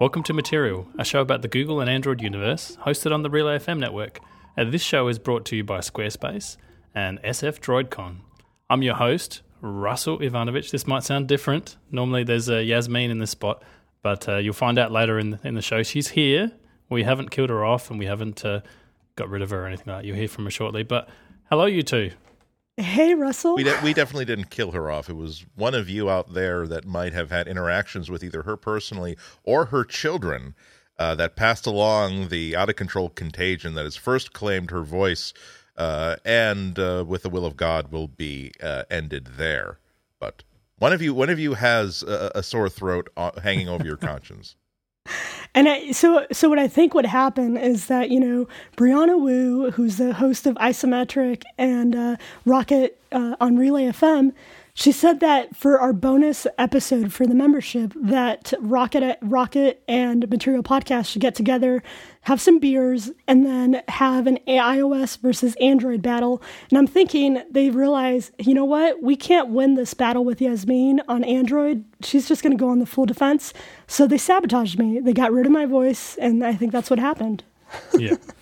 Welcome to Material, a show about the Google and Android universe, hosted on the Relay FM network. And this show is brought to you by Squarespace and SF DroidCon. I'm your host, Russell Ivanovic. This might sound different. Normally there's a Yasmine in this spot, but uh, you'll find out later in the, in the show. She's here. We haven't killed her off and we haven't uh, got rid of her or anything like that. You'll hear from her shortly. But hello, you two. Hey, Russell. We, de- we definitely didn't kill her off. It was one of you out there that might have had interactions with either her personally or her children uh, that passed along the out of control contagion that has first claimed her voice uh, and, uh, with the will of God, will be uh, ended there. But one of you, one of you has a, a sore throat uh, hanging over your conscience. And I, so, so what I think would happen is that you know Brianna Wu, who's the host of Isometric and uh, Rocket uh, on Relay FM, she said that for our bonus episode for the membership, that Rocket, Rocket and Material Podcast should get together, have some beers, and then have an iOS versus Android battle. And I'm thinking they realize, you know what, we can't win this battle with Yasmine on Android. She's just going to go on the full defense. So they sabotaged me. They got rid of my voice, and I think that's what happened. yeah.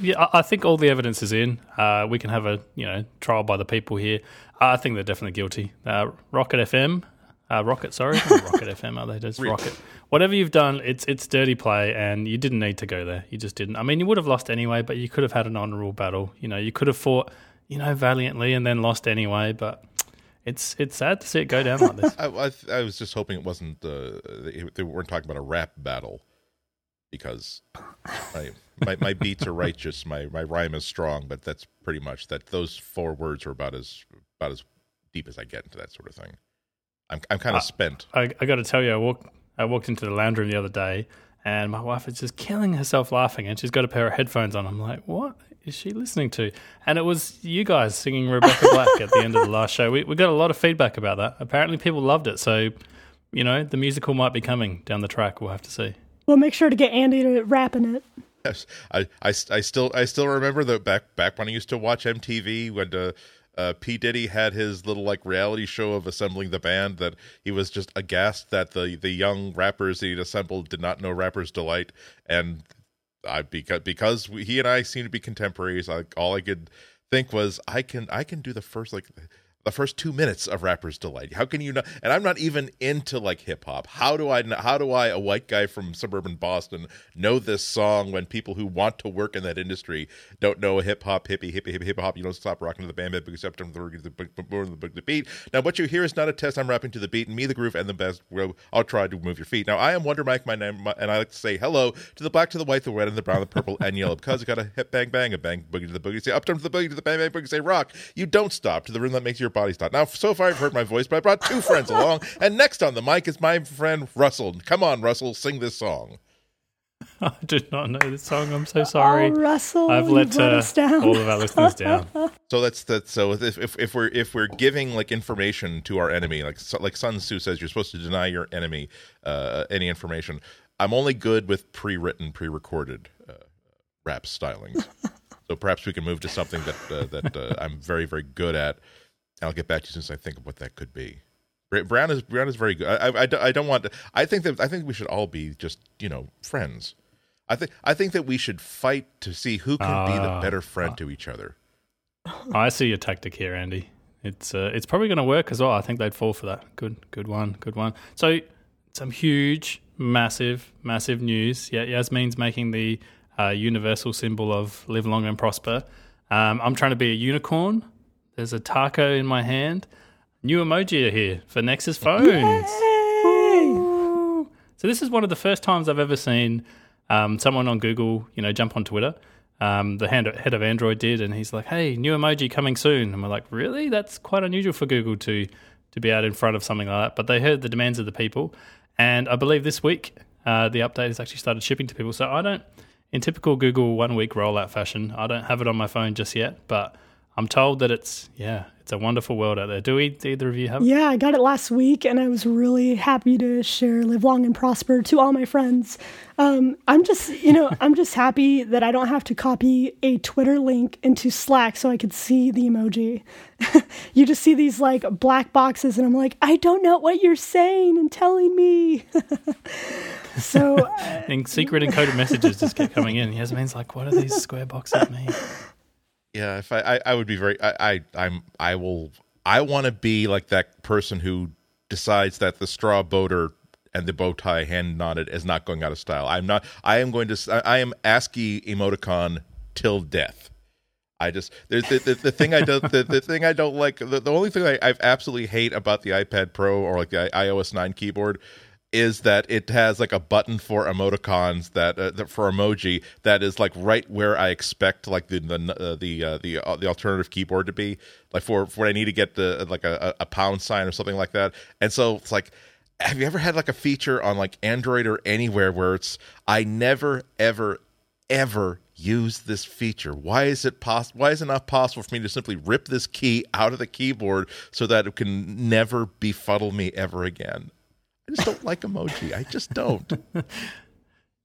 Yeah, I think all the evidence is in. Uh, we can have a you know trial by the people here. I think they're definitely guilty. Uh, Rocket FM, uh, Rocket, sorry, Rocket FM. Are they just Rocket? Whatever you've done, it's it's dirty play, and you didn't need to go there. You just didn't. I mean, you would have lost anyway, but you could have had an honourable battle. You know, you could have fought, you know, valiantly and then lost anyway. But it's it's sad to see it go down like this. I, I, I was just hoping it wasn't. Uh, they weren't talking about a rap battle because I, my my beats are righteous, my my rhyme is strong, but that's pretty much that. Those four words are about as about as deep as I get into that sort of thing. I'm I'm kind of uh, spent. I, I got to tell you, I walked I walked into the lounge room the other day, and my wife is just killing herself laughing, and she's got a pair of headphones on. I'm like, what is she listening to? And it was you guys singing Rebecca Black at the end of the last show. We we got a lot of feedback about that. Apparently, people loved it. So, you know, the musical might be coming down the track. We'll have to see. We'll make sure to get Andy to rap in it. Yes, I, I, I still I still remember that back back when I used to watch MTV when uh, uh, P Diddy had his little like reality show of assembling the band that he was just aghast that the the young rappers he'd assembled did not know Rapper's Delight and I because because he and I seem to be contemporaries. Like all I could think was I can I can do the first like the first two minutes of Rapper's Delight. How can you not? And I'm not even into like hip hop. How do I? How do I, a white guy from suburban Boston, know this song when people who want to work in that industry don't know hip hop, hippie, hippie, hippie, hip hop? You don't stop rocking to the band, because to the the the beat. Now, what you hear is not a test. I'm rapping to the beat, and me, the groove, and the best. I'll try to move your feet. Now, I am Wonder Mike, my name, and I like to say hello to the black, to the white, the red, and the brown, the purple, and yellow, because I got a hip bang bang, a bang boogie to the boogie, say up to the boogie to the bang bang boogie, say rock. You don't stop to the rhythm that makes your body stop. Now, so far I've heard my voice, but I brought two friends along, and next on the mic is my friend Russell. Come on, Russell, sing this song. I did not know this song. I'm so sorry. Oh, Russell, I've let, uh, all of our listeners down. So that's that. So if, if, if we're if we're giving like information to our enemy, like like Sun Tzu says, you're supposed to deny your enemy uh, any information. I'm only good with pre-written, pre-recorded uh, rap stylings. so perhaps we can move to something that uh, that uh, I'm very very good at. I'll get back to you since I think of what that could be. Brown is Brown is very good. I, I, I don't want to. I think that I think we should all be just you know friends. I think I think that we should fight to see who can uh, be the ah. better friend uh, to each other. I see your tactic here, Andy. It's uh, it's probably going to work as well. I think they'd fall for that. Good good one, good one. So some huge, massive, massive news. Yeah, Yasmine's making the uh, universal symbol of live long and prosper. Um, I'm trying to be a unicorn. There's a taco in my hand. New emoji are here for Nexus phones. So this is one of the first times I've ever seen um, someone on Google, you know, jump on Twitter. Um, the head of Android did, and he's like, "Hey, new emoji coming soon." And we're like, "Really? That's quite unusual for Google to to be out in front of something like that." But they heard the demands of the people, and I believe this week uh, the update has actually started shipping to people. So I don't, in typical Google one week rollout fashion, I don't have it on my phone just yet, but I'm told that it's yeah, it's a wonderful world out there. Do we? Do either of you have? Yeah, I got it last week, and I was really happy to share "Live Long and Prosper" to all my friends. Um, I'm just, you know, I'm just happy that I don't have to copy a Twitter link into Slack so I could see the emoji. you just see these like black boxes, and I'm like, I don't know what you're saying and telling me. So, and secret encoded messages just keep coming in. Yasmine's like, "What do these square boxes mean?" Yeah, if I, I, I would be very, I, I, I'm, I will, I want to be like that person who decides that the straw boater and the bow tie hand knotted is not going out of style. I'm not. I am going to. I am ASCII emoticon till death. I just the the, the thing I don't the, the thing I don't like the, the only thing I, I absolutely hate about the iPad Pro or like the iOS nine keyboard is that it has like a button for emoticons that, uh, that for emoji that is like right where I expect like the the uh, the uh, the, uh, the alternative keyboard to be like for, for when I need to get the like a, a pound sign or something like that and so it's like have you ever had like a feature on like Android or anywhere where it's I never ever ever use this feature? Why is it possible? Why is it not possible for me to simply rip this key out of the keyboard so that it can never befuddle me ever again? I just don't like emoji. I just don't.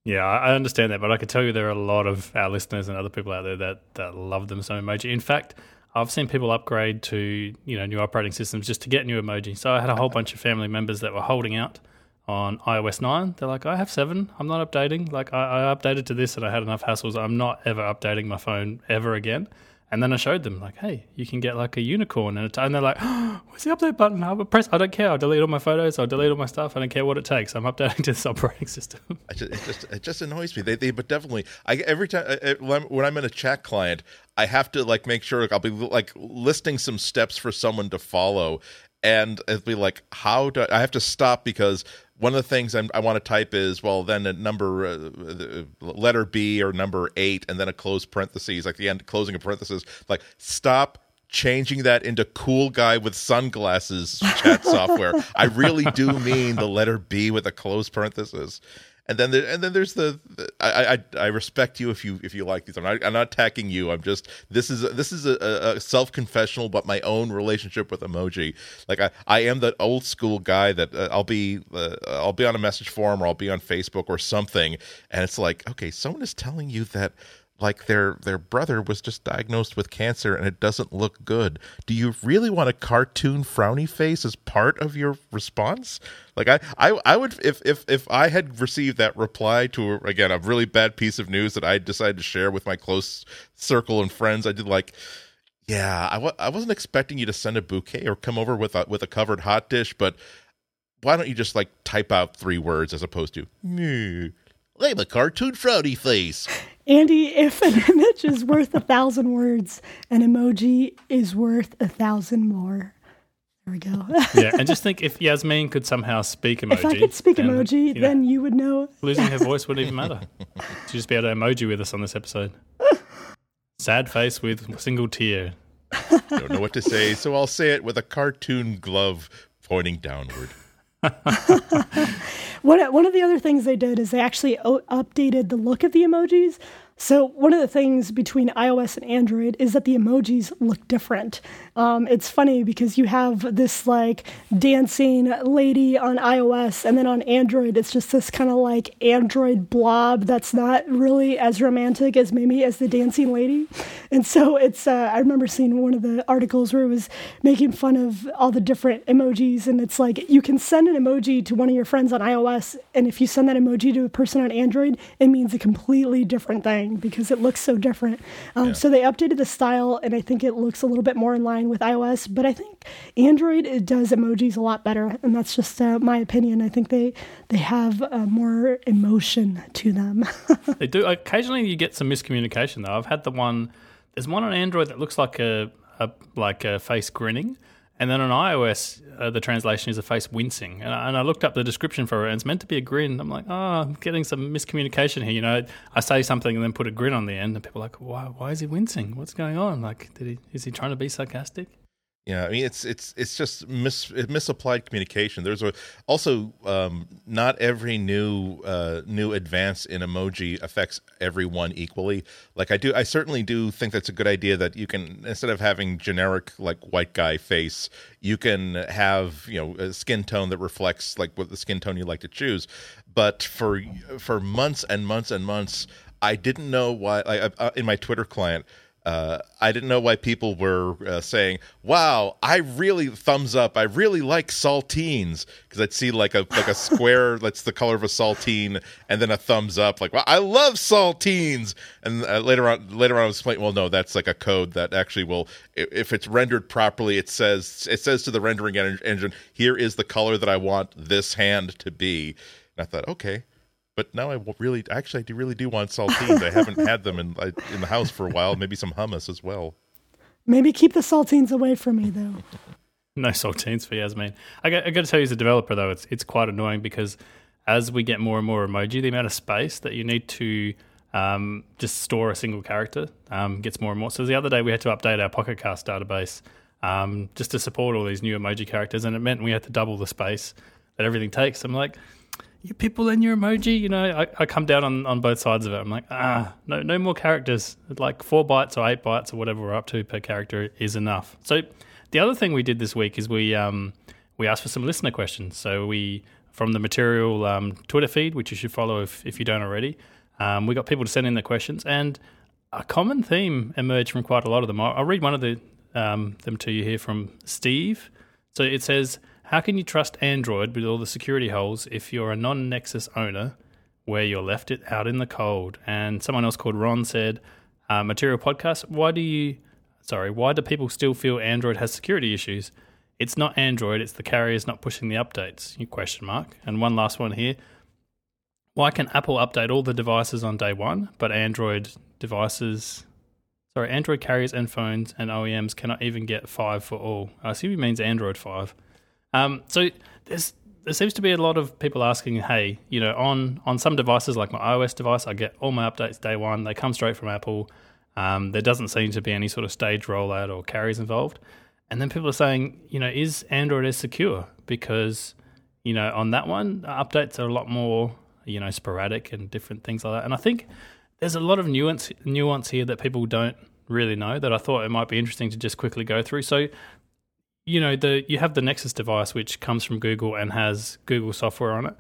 Yeah, I understand that, but I can tell you there are a lot of our listeners and other people out there that, that love them so emoji. In fact, I've seen people upgrade to you know new operating systems just to get new emoji. So I had a whole bunch of family members that were holding out on iOS 9. They're like, I have 7. I'm not updating. Like, I, I, updated to this and I had enough hassles. I'm not ever updating my phone ever again. And then I showed them, like, hey, you can get like a unicorn. And, and they're like, oh, where's the update button? I'll press, I don't care. I'll delete all my photos. I'll delete all my stuff. I don't care what it takes. I'm updating to this operating system. Just, it, just, it just annoys me. They, they, but definitely, I, every time, uh, uh, when I'm in a chat client, I have to like make sure like, I'll be like listing some steps for someone to follow and it'll be like how do I have to stop because one of the things I'm, i want to type is well then a number uh, letter B or number eight and then a close parentheses like the end closing a parenthesis like stop changing that into cool guy with sunglasses chat software. I really do mean the letter B with a close parenthesis and then there, and then there's the, the I, I I respect you if you if you like these. I'm not I'm not attacking you. I'm just this is this is a, a self confessional, but my own relationship with emoji. Like I I am the old school guy that uh, I'll be uh, I'll be on a message forum or I'll be on Facebook or something, and it's like okay, someone is telling you that like their their brother was just diagnosed with cancer and it doesn't look good. Do you really want a cartoon frowny face as part of your response? Like I I, I would if if if I had received that reply to again a really bad piece of news that I decided to share with my close circle and friends, I did like yeah, I w- I wasn't expecting you to send a bouquet or come over with a with a covered hot dish, but why don't you just like type out three words as opposed to I'm a cartoon frowny face. Andy, if an image is worth a thousand words, an emoji is worth a thousand more. There we go. yeah, and just think if Yasmine could somehow speak emoji. If I could speak and, emoji, you know, then you would know. losing her voice wouldn't even matter. She'd just be able to emoji with us on this episode. Sad face with single tear. Don't know what to say, so I'll say it with a cartoon glove pointing downward. one, one of the other things they did is they actually updated the look of the emojis. So, one of the things between iOS and Android is that the emojis look different. Um, it's funny because you have this like dancing lady on iOS, and then on Android, it's just this kind of like Android blob that's not really as romantic as maybe as the dancing lady. And so, it's uh, I remember seeing one of the articles where it was making fun of all the different emojis, and it's like you can send an emoji to one of your friends on iOS, and if you send that emoji to a person on Android, it means a completely different thing because it looks so different. Um, yeah. So, they updated the style, and I think it looks a little bit more in line with iOS, but I think Android it does emojis a lot better, and that's just uh, my opinion. I think they they have uh, more emotion to them. they do. Occasionally, you get some miscommunication though. I've had the one. There's one on Android that looks like a, a like a face grinning, and then on iOS, uh, the translation is a face wincing. And I, and I, looked up the description for it, and it's meant to be a grin. I'm like, oh, I'm getting some miscommunication here. You know, I say something and then put a grin on the end, and people are like, why, why is he wincing? What's going on? Like, did he, is he trying to be sarcastic? Yeah, I mean it's it's it's just mis, misapplied communication. There's a, also um, not every new uh, new advance in emoji affects everyone equally. Like I do, I certainly do think that's a good idea that you can instead of having generic like white guy face, you can have you know a skin tone that reflects like what the skin tone you like to choose. But for for months and months and months, I didn't know why. Like uh, in my Twitter client uh, I didn't know why people were uh, saying, "Wow, I really thumbs up. I really like saltines," because I'd see like a like a square that's the color of a saltine, and then a thumbs up, like, "Well, I love saltines." And uh, later on, later on, I was explaining, "Well, no, that's like a code that actually will, if it's rendered properly, it says it says to the rendering engine, here is the color that I want this hand to be." And I thought, okay, but now I really, actually, I do really do want saltines. I haven't had them in in the house for a while. Maybe some hummus as well. Maybe keep the saltines away from me, though. no saltines for Yasmine. I got, I got to tell you, as a developer, though, it's it's quite annoying because as we get more and more emoji, the amount of space that you need to um, just store a single character um, gets more and more. So the other day we had to update our Pocket Cast database um, just to support all these new emoji characters, and it meant we had to double the space that everything takes. I'm like, you people and your emoji, you know, I, I come down on, on both sides of it. I'm like, ah, no, no more characters. Like four bytes or eight bytes or whatever we're up to per character is enough. So the other thing we did this week is we um, we asked for some listener questions. So we from the material um, Twitter feed, which you should follow if, if you don't already. Um, we got people to send in their questions, and a common theme emerged from quite a lot of them. I'll, I'll read one of the um, them to you here from Steve. So it says how can you trust Android with all the security holes if you're a non Nexus owner where you're left it out in the cold? And someone else called Ron said, uh, Material Podcast, why do you, sorry, why do people still feel Android has security issues? It's not Android, it's the carriers not pushing the updates. Question mark. And one last one here. Why can Apple update all the devices on day one, but Android devices sorry, Android carriers and phones and OEMs cannot even get five for all. I assume he means Android five. Um, so there's there seems to be a lot of people asking, hey, you know, on on some devices like my iOS device, I get all my updates day one. They come straight from Apple. Um, there doesn't seem to be any sort of stage rollout or carries involved. And then people are saying, you know, is Android as secure? Because you know, on that one, updates are a lot more, you know, sporadic and different things like that. And I think there's a lot of nuance nuance here that people don't really know that I thought it might be interesting to just quickly go through. So you know the you have the Nexus device which comes from Google and has Google software on it.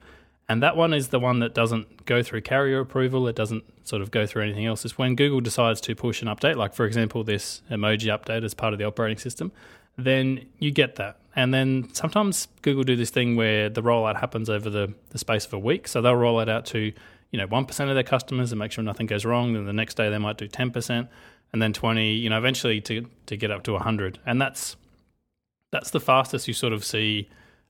And that one is the one that doesn't go through carrier approval. It doesn't sort of go through anything else. It's when Google decides to push an update, like for example, this emoji update as part of the operating system, then you get that. And then sometimes Google do this thing where the rollout happens over the, the space of a week. So they'll roll it out to, you know, 1% of their customers and make sure nothing goes wrong. Then the next day they might do 10% and then 20, you know, eventually to, to get up to 100. And that's that's the fastest you sort of see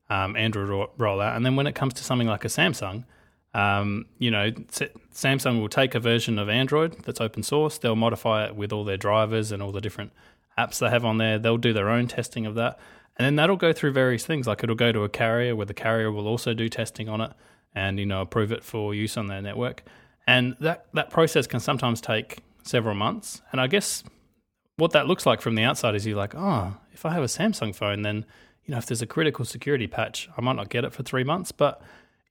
um, Android ro- roll out. And then when it comes to something like a Samsung, um, you know, Samsung will take a version of Android that's open source. They'll modify it with all their drivers and all the different apps they have on there. They'll do their own testing of that. And then that'll go through various things. Like it'll go to a carrier where the carrier will also do testing on it and, you know, approve it for use on their network. And that, that process can sometimes take several months. And I guess what that looks like from the outside is you're like, oh, if I have a Samsung phone, then you know if there's a critical security patch, I might not get it for three months. But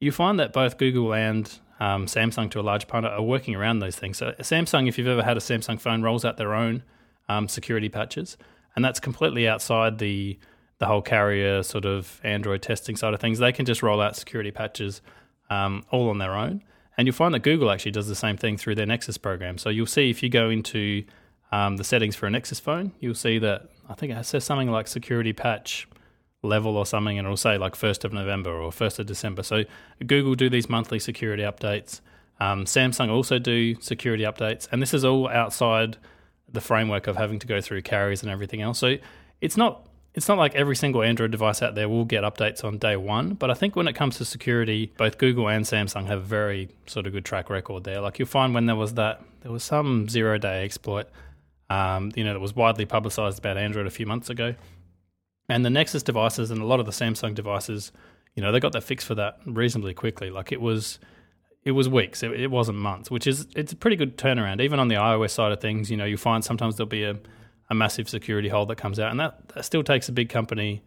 you find that both Google and um, Samsung, to a large part, are working around those things. So Samsung, if you've ever had a Samsung phone, rolls out their own um, security patches, and that's completely outside the the whole carrier sort of Android testing side of things. They can just roll out security patches um, all on their own. And you'll find that Google actually does the same thing through their Nexus program. So you'll see if you go into um, the settings for a Nexus phone, you'll see that I think it says something like security patch level or something, and it'll say like 1st of November or 1st of December. So Google do these monthly security updates. Um, Samsung also do security updates, and this is all outside the framework of having to go through carriers and everything else. So it's not it's not like every single Android device out there will get updates on day one, but I think when it comes to security, both Google and Samsung have a very sort of good track record there. Like you'll find when there was that there was some zero day exploit um, you know, that was widely publicized about Android a few months ago. And the Nexus devices and a lot of the Samsung devices, you know, they got that fix for that reasonably quickly. Like it was, it was weeks. It, it wasn't months, which is it's a pretty good turnaround. Even on the iOS side of things, you know, you find sometimes there'll be a, a massive security hole that comes out, and that, that still takes a big company,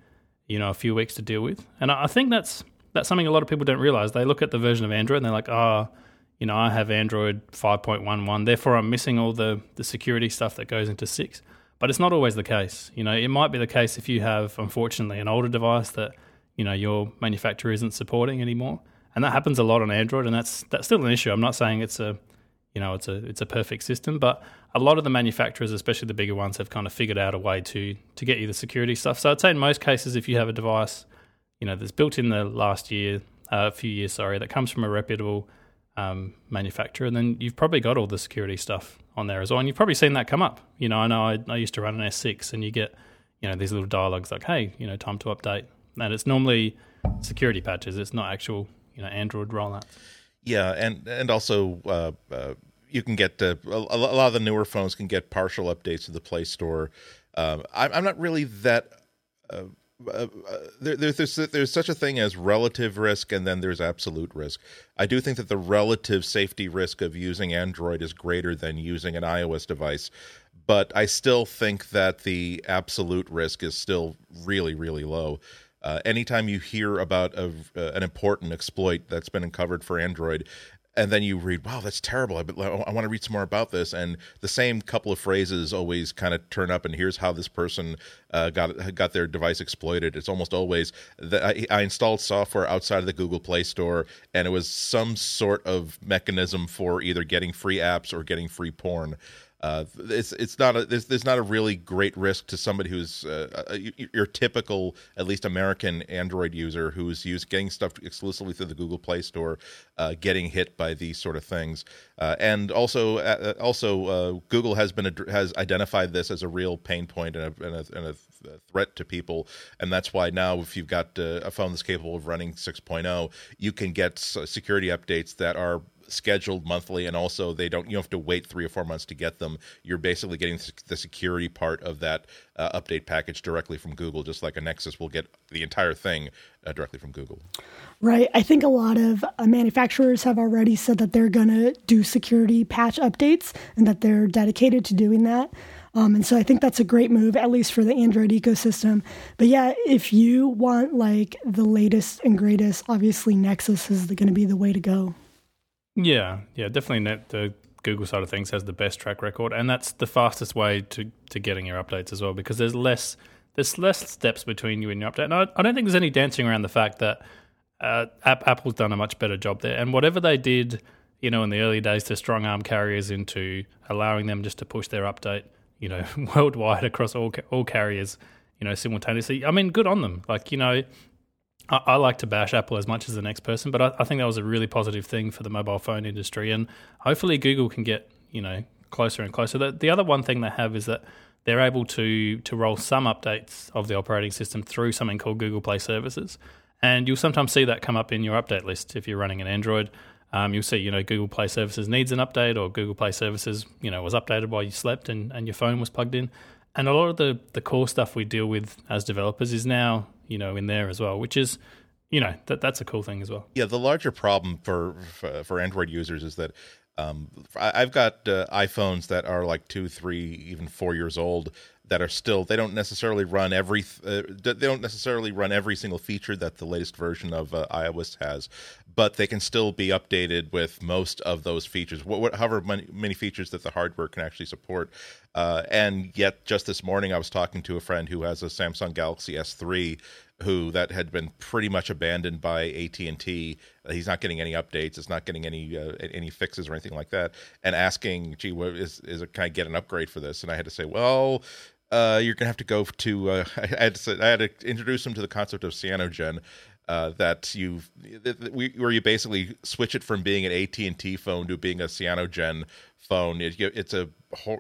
you know, a few weeks to deal with. And I, I think that's that's something a lot of people don't realize. They look at the version of Android and they're like, oh, you know, I have Android 5.11, therefore I'm missing all the, the security stuff that goes into 6. But it's not always the case. You know, it might be the case if you have, unfortunately, an older device that, you know, your manufacturer isn't supporting anymore. And that happens a lot on Android, and that's that's still an issue. I'm not saying it's a, you know it's a it's a perfect system. But a lot of the manufacturers, especially the bigger ones, have kind of figured out a way to to get you the security stuff. So I'd say in most cases, if you have a device, you know, that's built in the last year, a uh, few years, sorry, that comes from a reputable um, manufacturer, and then you've probably got all the security stuff on there as well. And you've probably seen that come up. You know, I know I, I used to run an S6, and you get you know these little dialogues like, "Hey, you know, time to update," and it's normally security patches. It's not actual you know Android rollout. Yeah, and and also uh, uh, you can get uh, a, a, lot of the newer phones can get partial updates to the Play Store. Um, I'm, I'm, not really that. There, there's there's such a thing as relative risk, and then there's absolute risk. I do think that the relative safety risk of using Android is greater than using an iOS device, but I still think that the absolute risk is still really really low. Uh, anytime you hear about a, uh, an important exploit that's been uncovered for Android, and then you read, "Wow, that's terrible! I, I want to read some more about this." And the same couple of phrases always kind of turn up. And here's how this person uh, got got their device exploited. It's almost always that I, I, installed software outside of the Google Play Store, and it was some sort of mechanism for either getting free apps or getting free porn. Uh, it's it's not a there's, there's not a really great risk to somebody who's uh, a, your typical at least American Android user who's used getting stuff exclusively through the Google Play Store, uh, getting hit by these sort of things, uh, and also uh, also uh, Google has been has identified this as a real pain point and a, and a, and a threat to people, and that's why now if you've got a phone that's capable of running 6.0, you can get security updates that are scheduled monthly and also they don't you don't have to wait three or four months to get them you're basically getting the security part of that uh, update package directly from google just like a nexus will get the entire thing uh, directly from google right i think a lot of uh, manufacturers have already said that they're going to do security patch updates and that they're dedicated to doing that um, and so I think that's a great move, at least for the Android ecosystem. But yeah, if you want like the latest and greatest, obviously Nexus is going to be the way to go. Yeah, yeah, definitely. The Google side of things has the best track record, and that's the fastest way to to getting your updates as well because there's less there's less steps between you and your update. And I, I don't think there's any dancing around the fact that uh, Apple's done a much better job there, and whatever they did, you know, in the early days to strong arm carriers into allowing them just to push their update, you know, worldwide across all all carriers, you know, simultaneously. I mean, good on them. Like you know, I, I, like to bash Apple as much as the next person, but I, I, think that was a really positive thing for the mobile phone industry, and hopefully Google can get you know closer and closer. The, the other one thing they have is that they're able to to roll some updates of the operating system through something called Google Play Services, and you'll sometimes see that come up in your update list if you're running an Android. Um, you'll see, you know, Google Play Services needs an update, or Google Play Services, you know, was updated while you slept and, and your phone was plugged in. And a lot of the the core stuff we deal with as developers is now you know in there as well, which is you know that that's a cool thing as well. Yeah, the larger problem for for, for Android users is that um, I've got uh, iPhones that are like two, three, even four years old that are still they don't necessarily run every uh, they don't necessarily run every single feature that the latest version of uh, iOS has, but they can still be updated with most of those features, however many, many features that the hardware can actually support. Uh, and yet, just this morning, I was talking to a friend who has a Samsung Galaxy S3 who that had been pretty much abandoned by AT&T. He's not getting any updates. It's not getting any uh, any fixes or anything like that. And asking, "Gee, what is is it, can I get an upgrade for this?" And I had to say, "Well, uh, you're gonna have to go to. Uh, I, had to I had to introduce him to the concept of cyanogen. Uh, that you where you basically switch it from being an AT and T phone to being a cyanogen phone. It, it's a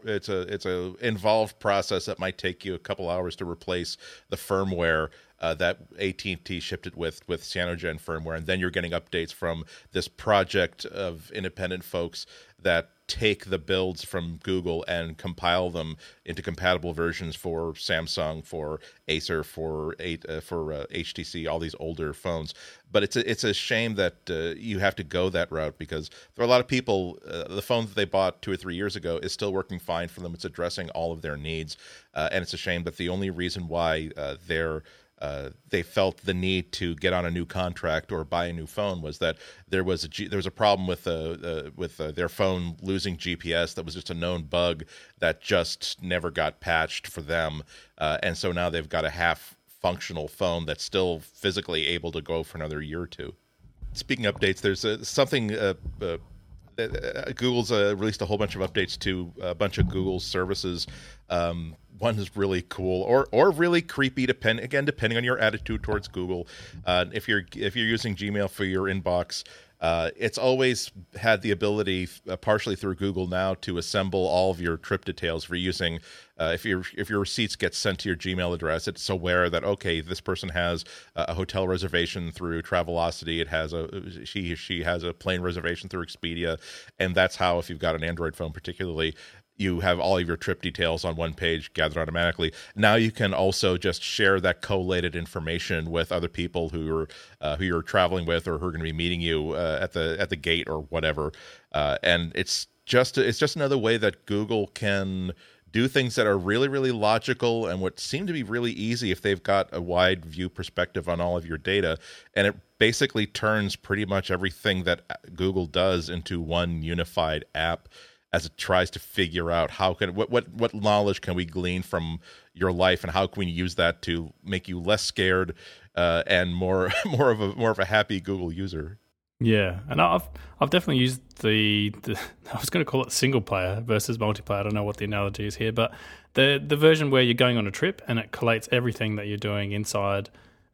it's a it's a involved process that might take you a couple hours to replace the firmware uh, that AT&T shipped it with with Cyanogen firmware, and then you're getting updates from this project of independent folks that take the builds from Google and compile them into compatible versions for Samsung, for Acer, for uh, for uh, HTC, all these older phones. But it's a, it's a shame that uh, you have to go that route because there are a lot of people. Uh, the phone that they bought two or three years ago is still working fine for them. It's addressing all of their needs, uh, and it's a shame that the only reason why uh, they're uh, they felt the need to get on a new contract or buy a new phone was that there was a G- there was a problem with uh, uh, with uh, their phone losing GPS that was just a known bug that just never got patched for them, uh, and so now they've got a half functional phone that's still physically able to go for another year or two. Speaking updates, there's something uh, Google's uh, released a whole bunch of updates to a bunch of Google services. Um, one is really cool or or really creepy depend again depending on your attitude towards google uh, if you're if you're using gmail for your inbox uh, it's always had the ability, uh, partially through Google now, to assemble all of your trip details for using. Uh, if your if your receipts get sent to your Gmail address, it's aware that okay, this person has a hotel reservation through Travelocity. It has a she she has a plane reservation through Expedia, and that's how if you've got an Android phone, particularly, you have all of your trip details on one page gathered automatically. Now you can also just share that collated information with other people who are uh, who you're traveling with or who are going to be meeting you uh, at the at the gate or whatever. Uh, and it's just it's just another way that Google can do things that are really really logical and what seem to be really easy if they've got a wide view perspective on all of your data and it basically turns pretty much everything that Google does into one unified app as it tries to figure out how can what what what knowledge can we glean from your life and how can we use that to make you less scared uh, and more more of a more of a happy Google user. Yeah, and I've I've definitely used the, the I was going to call it single player versus multiplayer. I don't know what the analogy is here, but the the version where you're going on a trip and it collates everything that you're doing inside.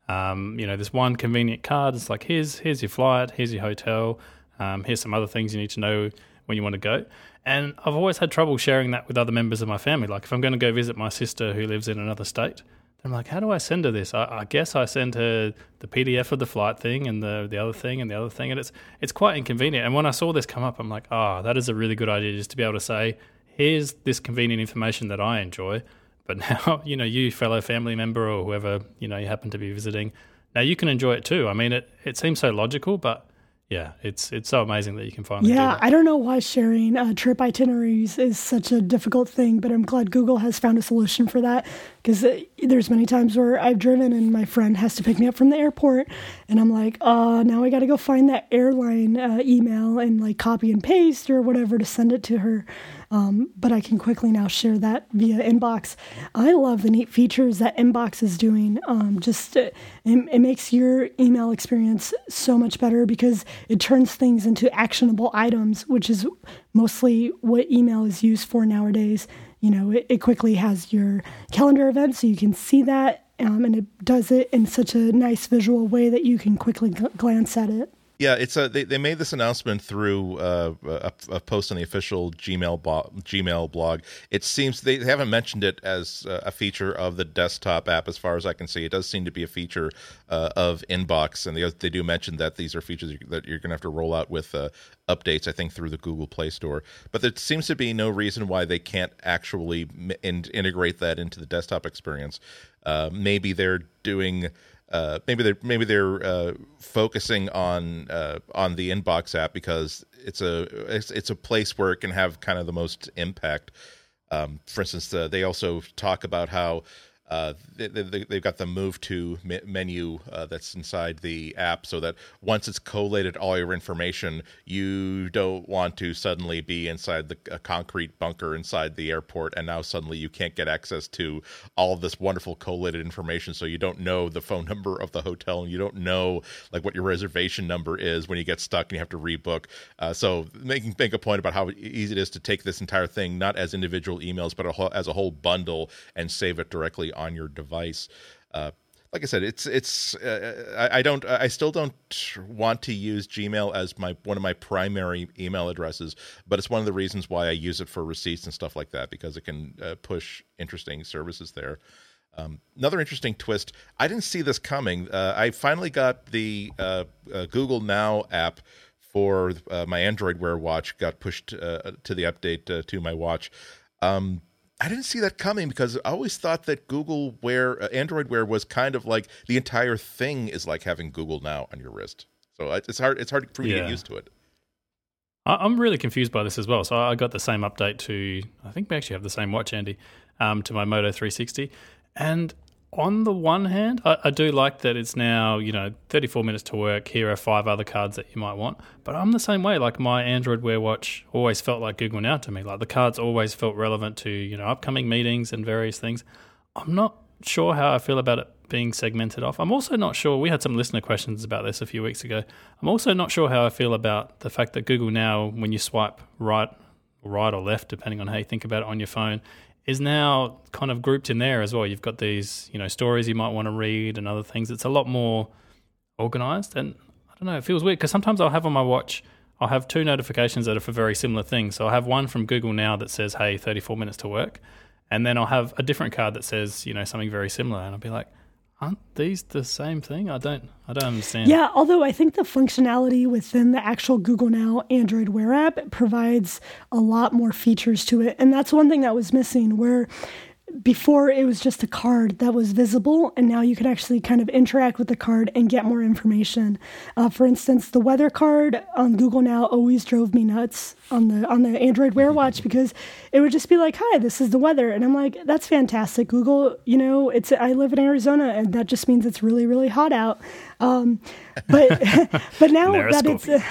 Um, you know, this one convenient card. It's like here's here's your flight, here's your hotel, um, here's some other things you need to know when you want to go. And I've always had trouble sharing that with other members of my family. Like if I'm going to go visit my sister who lives in another state, I'm like, how do I send her this? I, I, guess I send her the PDF of the flight thing and the the other thing and the other thing, and it's it's quite inconvenient. And when I saw this come up, I'm like, oh, that is a really good idea, just to be able to say, here's this convenient information that I enjoy. But now, you know, you fellow family member or whoever you know you happen to be visiting, now you can enjoy it too. I mean, it it seems so logical, but yeah, it's it's so amazing that you can finally. Yeah, do I don't know why sharing uh, trip itineraries is such a difficult thing, but I'm glad Google has found a solution for that. Because uh, there's many times where I've driven and my friend has to pick me up from the airport, and I'm like, oh, now I got to go find that airline uh, email and like copy and paste or whatever to send it to her. Um, but I can quickly now share that via Inbox. I love the neat features that Inbox is doing. Um, just uh, it, it makes your email experience so much better because it turns things into actionable items, which is mostly what email is used for nowadays. You know, it, it quickly has your calendar event so you can see that, um, and it does it in such a nice visual way that you can quickly g- glance at it. Yeah, it's a they, they made this announcement through uh, a, a, post on the official Gmail bo- Gmail blog. It seems they haven't mentioned it as a feature of the desktop app, as far as I can see. It does seem to be a feature uh, of Inbox, and they they do mention that these are features that you're going to have to roll out with uh, updates. I think through the Google Play Store, but there seems to be no reason why they can't actually in- integrate that into the desktop experience. Uh, maybe they're doing uh, maybe they're maybe they're uh, focusing on uh, on the inbox app because it's a it's, it's a place where it can have kind of the most impact. Um, for instance, uh, they also talk about how uh, they, have they, got the move to menu uh, that's inside the app so that once it's collated all your information, you don't want to suddenly be inside the a concrete bunker inside the airport, and now suddenly you can't get access to all of this wonderful collated information. So you don't know the phone number of the hotel, and you don't know like what your reservation number is when you get stuck and you have to rebook. Uh, so making make a point about how easy it is to take this entire thing not as individual emails, but a whole, as a whole bundle and save it directly on your device. Uh, like I said, it's it's uh, I, I, don't I still don't want to use Gmail as my one of my primary email addresses, but it's one of the reasons why I use it for receipts and stuff like that because it can uh, push interesting services there. Um, another interesting twist. I didn't see this coming. Uh, I finally got the uh, uh, Google Now app for my Android Wear watch. Got pushed to the update to my watch. Um, I didn't see that coming because I always thought that Google Wear, uh, Android Wear, was kind of like the entire thing is like having Google Now on your wrist. So it's hard. It's hard for me yeah. to get used to it. I'm really confused by this as well. So I got the same update to. I think we actually have the same watch, Andy, um, to my Moto 360, and on the one hand, I, I, do like that it's now, you know, 34 minutes to work. Here are five other cards that you might want. But I'm the same way. Like my Android Wear Watch always felt like Google Now to me. Like the cards always felt relevant to, you know, upcoming meetings and various things. I'm not sure how I feel about it being segmented off. I'm also not sure. We had some listener questions about this a few weeks ago. I'm also not sure how I feel about the fact that Google now, when you swipe right, right or left, depending on how you think about it on your phone, is now kind of grouped in there as well. You've got these, you know, stories you might want to read and other things. It's a lot more organized, and I don't know. It feels weird because sometimes I'll have on my watch. I'll have two notifications that are for very similar things. So I'll have one from Google Now that says, "Hey, 34 minutes to work," and then I'll have a different card that says, you know, something very similar, and I'll be like, aren't these the same thing? I don't, I don't understand. Yeah, although I think the functionality within the actual Google Now Android Wear app provides a lot more features to it, and that's one thing that was missing. Where before it was just a card that was visible and now you can actually kind of interact with the card and get more information. Uh, for instance the weather card on google now always drove me nuts on the on the android wear watch because it would just be like hi this is the weather and i'm like that's fantastic google. You know it's i live in arizona and that just means it's really really hot out um, but but now that it's uh,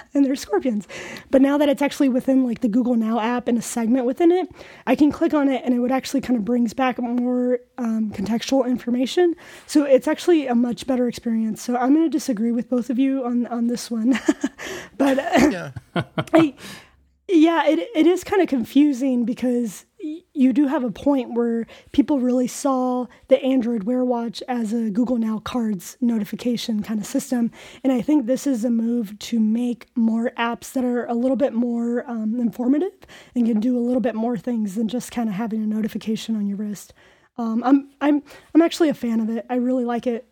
and there's scorpions. But now that it's actually within like the Google Now app and a segment within it, I can click on it and it would actually kind of brings back more um, contextual information. So it's actually a much better experience. So I'm going to disagree with both of you on on this one, but yeah. I, yeah, it it is kind of confusing because you do have a point where people really saw the Android Wear Watch as a Google Now Cards notification kind of system. And I think this is a move to make more apps that are a little bit more um, informative and can do a little bit more things than just kind of having a notification on your wrist. Um, I'm I'm I'm actually a fan of it. I really like it.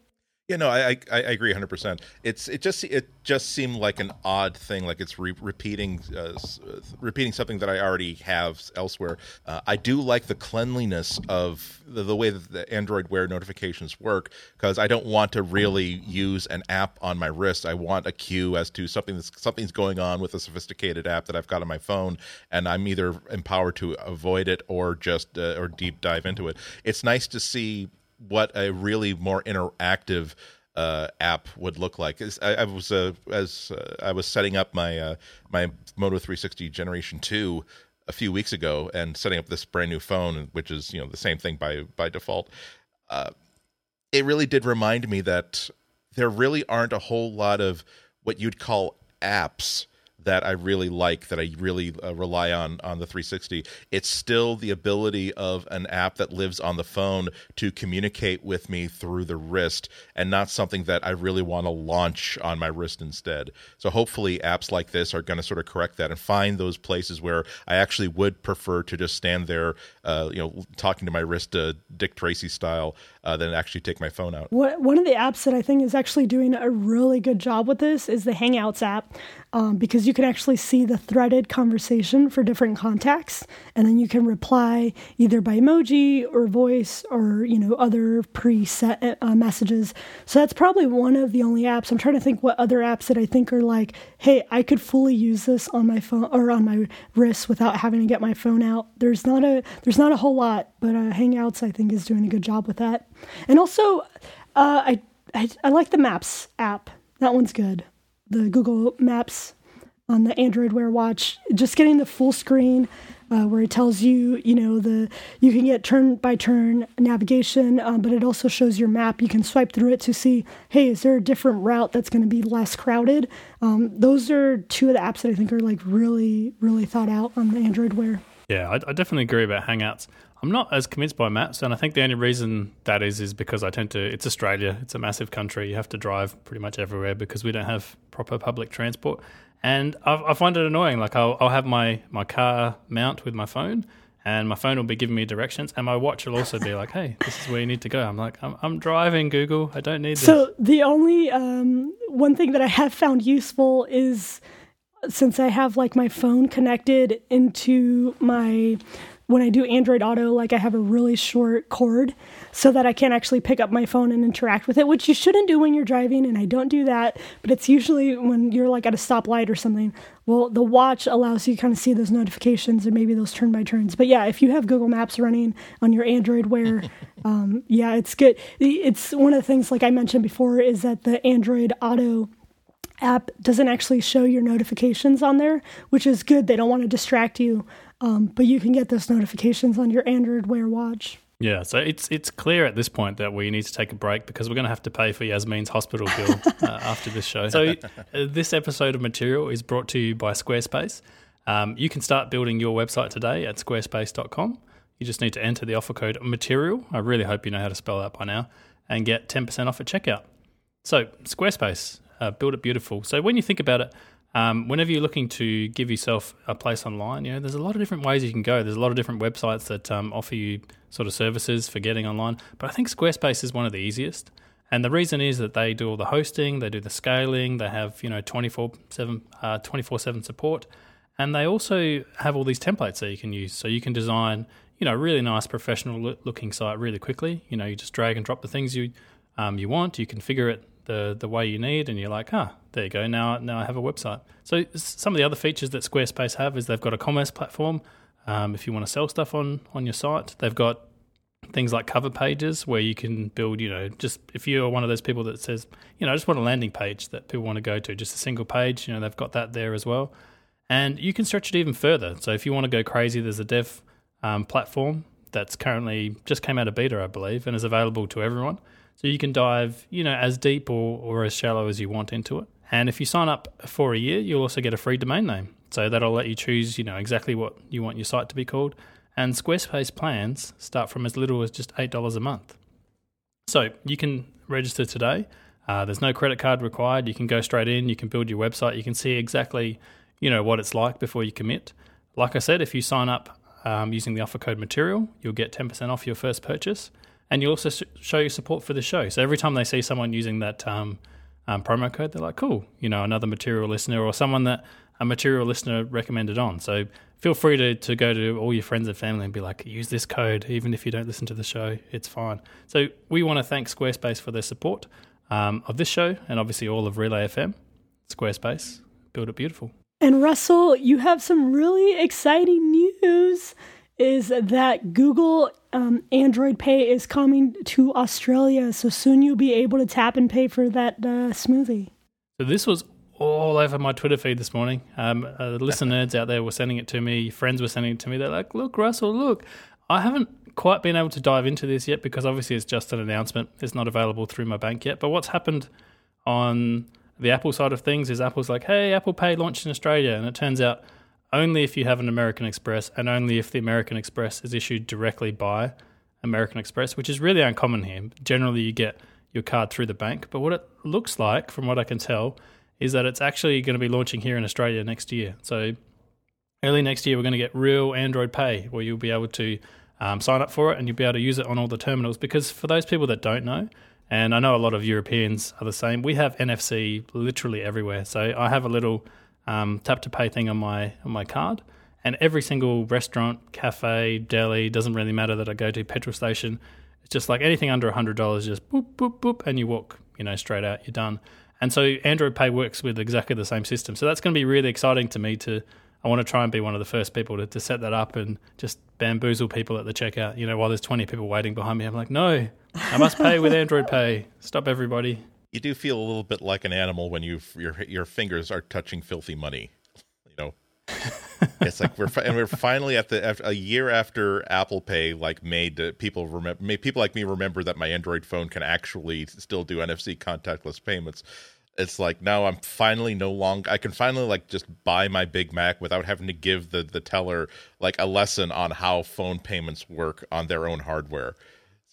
Yeah, no, I I, I agree 100. percent It's it just it just seemed like an odd thing, like it's re- repeating uh, repeating something that I already have elsewhere. Uh, I do like the cleanliness of the, the way that the Android Wear notifications work because I don't want to really use an app on my wrist. I want a cue as to something that's something's going on with a sophisticated app that I've got on my phone, and I'm either empowered to avoid it or just uh, or deep dive into it. It's nice to see what a really more interactive uh, app would look like. I, I was uh, as uh, I was setting up my uh, my Moto 360 Generation Two a few weeks ago and setting up this brand new phone, which is you know the same thing by by default. Uh, it really did remind me that there really aren't a whole lot of what you'd call apps that I really like, that I really uh, rely on on the 360. It's still the ability of an app that lives on the phone to communicate with me through the wrist, and not something that I really want to launch on my wrist instead. So hopefully, apps like this are going to sort of correct that and find those places where I actually would prefer to just stand there, uh, you know, talking to my wrist, uh, Dick Tracy style, uh, than actually take my phone out. One of the apps that I think is actually doing a really good job with this is the Hangouts app, um, because you can actually see the threaded conversation for different contacts, and then you can reply either by emoji or voice or you know other preset uh, messages. So that's probably one of the only apps. I'm trying to think what other apps that I think are like, hey, I could fully use this on my phone or on my wrist without having to get my phone out. There's not a there's not a whole lot, but uh, Hangouts I think is doing a good job with that. And also, uh, I, I, I like the Maps app. That one's good. The Google Maps on the Android Wear Watch. Just getting the full screen. Uh, where it tells you, you know, the you can get turn by turn navigation, um, but it also shows your map. You can swipe through it to see, hey, is there a different route that's going to be less crowded? Um, those are two of the apps that I think are like really, really thought out on the Android Wear. Yeah, I, I definitely agree about Hangouts. I'm not as convinced by maps, and I think the only reason that is is because I tend to. It's Australia. It's a massive country. You have to drive pretty much everywhere because we don't have proper public transport, and I've, I find it annoying. Like I'll, I'll have my my car mount with my phone, and my phone will be giving me directions, and my watch will also be like, "Hey, this is where you need to go." I'm like, "I'm, I'm driving, Google. I don't need this." So the only um, one thing that I have found useful is since I have like my phone connected into my when I do Android Auto, like I have a really short cord so that I can't actually pick up my phone and interact with it, which you shouldn't do when you're driving, and I don't do that. But it's usually when you're like at a stoplight or something. Well, the watch allows you to kind of see those notifications and maybe those turn by turns. But yeah, if you have Google Maps running on your Android Wear, um, yeah, it's good. It's one of the things, like I mentioned before, is that the Android Auto app doesn't actually show your notifications on there, which is good. They don't want to distract you um, but you can get those notifications on your Android Wear watch. Yeah, so it's it's clear at this point that we need to take a break because we're going to have to pay for Yasmine's hospital bill uh, after this show. So uh, this episode of Material is brought to you by Squarespace. Um, you can start building your website today at squarespace.com. You just need to enter the offer code Material. I really hope you know how to spell that by now, and get ten percent off at checkout. So Squarespace, uh, build it beautiful. So when you think about it, um, whenever you're looking to give yourself a place online, you know, there's a lot of different ways you can go. There's a lot of different websites that um, offer you sort of services for getting online. But I think Squarespace is one of the easiest. And the reason is that they do all the hosting, they do the scaling, they have, you know, 24 7, uh, 24-7 support. And they also have all these templates that you can use. So you can design, you know, a really nice professional looking site really quickly. You know, you just drag and drop the things you um, you want. You configure it the the way you need, and you're like, ah, there you go. Now now I have a website. So some of the other features that Squarespace have is they've got a commerce platform. Um, if you want to sell stuff on on your site, they've got things like cover pages where you can build. You know, just if you're one of those people that says, you know, I just want a landing page that people want to go to, just a single page. You know, they've got that there as well, and you can stretch it even further. So if you want to go crazy, there's a dev um, platform that's currently just came out of beta, I believe, and is available to everyone. So you can dive, you know, as deep or, or as shallow as you want into it. And if you sign up for a year, you'll also get a free domain name. So that'll let you choose, you know, exactly what you want your site to be called. And Squarespace plans start from as little as just $8 a month. So you can register today. Uh, there's no credit card required. You can go straight in. You can build your website. You can see exactly, you know, what it's like before you commit. Like I said, if you sign up um, using the offer code material, you'll get 10% off your first purchase and you also show your support for the show. So every time they see someone using that um, um, promo code, they're like, "Cool, you know, another material listener or someone that a material listener recommended on." So feel free to to go to all your friends and family and be like, "Use this code, even if you don't listen to the show, it's fine." So we want to thank Squarespace for their support um, of this show and obviously all of Relay FM. Squarespace, build it beautiful. And Russell, you have some really exciting news is that Google um, Android Pay is coming to Australia. So soon you'll be able to tap and pay for that uh, smoothie. So this was all over my Twitter feed this morning. Um, uh, listeners out there were sending it to me. Friends were sending it to me. They're like, "Look, Russell, look." I haven't quite been able to dive into this yet because obviously it's just an announcement. It's not available through my bank yet. But what's happened on the Apple side of things is Apple's like, "Hey, Apple Pay launched in Australia," and it turns out only if you have an American Express and only if the American Express is issued directly by American Express, which is really uncommon here. Generally, you get your card through the bank, but what it looks like, from what I can tell, is that it's actually going to be launching here in Australia next year. So, early next year, we're going to get real Android Pay where you'll be able to um, sign up for it and you'll be able to use it on all the terminals. Because for those people that don't know, and I know a lot of Europeans are the same, we have NFC literally everywhere. So, I have a little um, tap to pay thing on my on my card, and every single restaurant, cafe, deli doesn't really matter that I go to petrol station. It's just like anything under hundred dollars, just boop boop boop, and you walk, you know, straight out. You're done. And so Android Pay works with exactly the same system. So that's going to be really exciting to me to. I want to try and be one of the first people to, to set that up and just bamboozle people at the checkout. You know, while there's 20 people waiting behind me, I'm like, no, I must pay with Android Pay. Stop everybody you do feel a little bit like an animal when you your your fingers are touching filthy money. You know, it's like we're and we're finally at the a year after Apple Pay like made uh, people remember made people like me remember that my Android phone can actually still do NFC contactless payments. It's like now I'm finally no longer I can finally like just buy my Big Mac without having to give the the teller like a lesson on how phone payments work on their own hardware.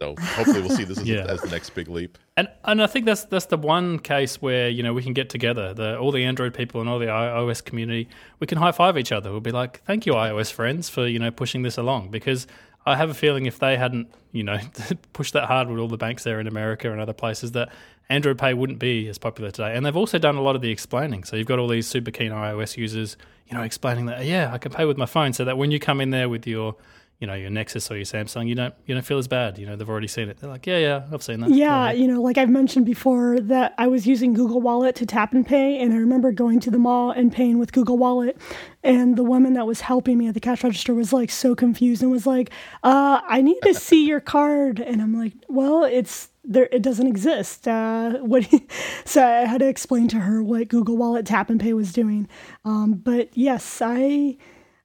So hopefully we'll see this as, yeah. as, the next big leap. And and I think that's that's the one case where you know we can get together, the all the Android people and all the iOS community, we can high five each other. We'll be like, "Thank you, iOS friends, for you know pushing this along." Because I have a feeling if they hadn't you know pushed that hard with all the banks there in America and other places, that Android Pay wouldn't be as popular today. And they've also done a lot of the explaining. So you've got all these super keen iOS users, you know, explaining that yeah, I can pay with my phone, so that when you come in there with your you know your Nexus or your Samsung, you don't you don't feel as bad. You know they've already seen it. They're like, yeah, yeah, I've seen that. Yeah, you know, like I've mentioned before that I was using Google Wallet to tap and pay, and I remember going to the mall and paying with Google Wallet, and the woman that was helping me at the cash register was like so confused and was like, uh, "I need to see your card," and I'm like, "Well, it's." There, it doesn't exist. Uh, what? so I had to explain to her what Google Wallet Tap and Pay was doing. Um, but yes, I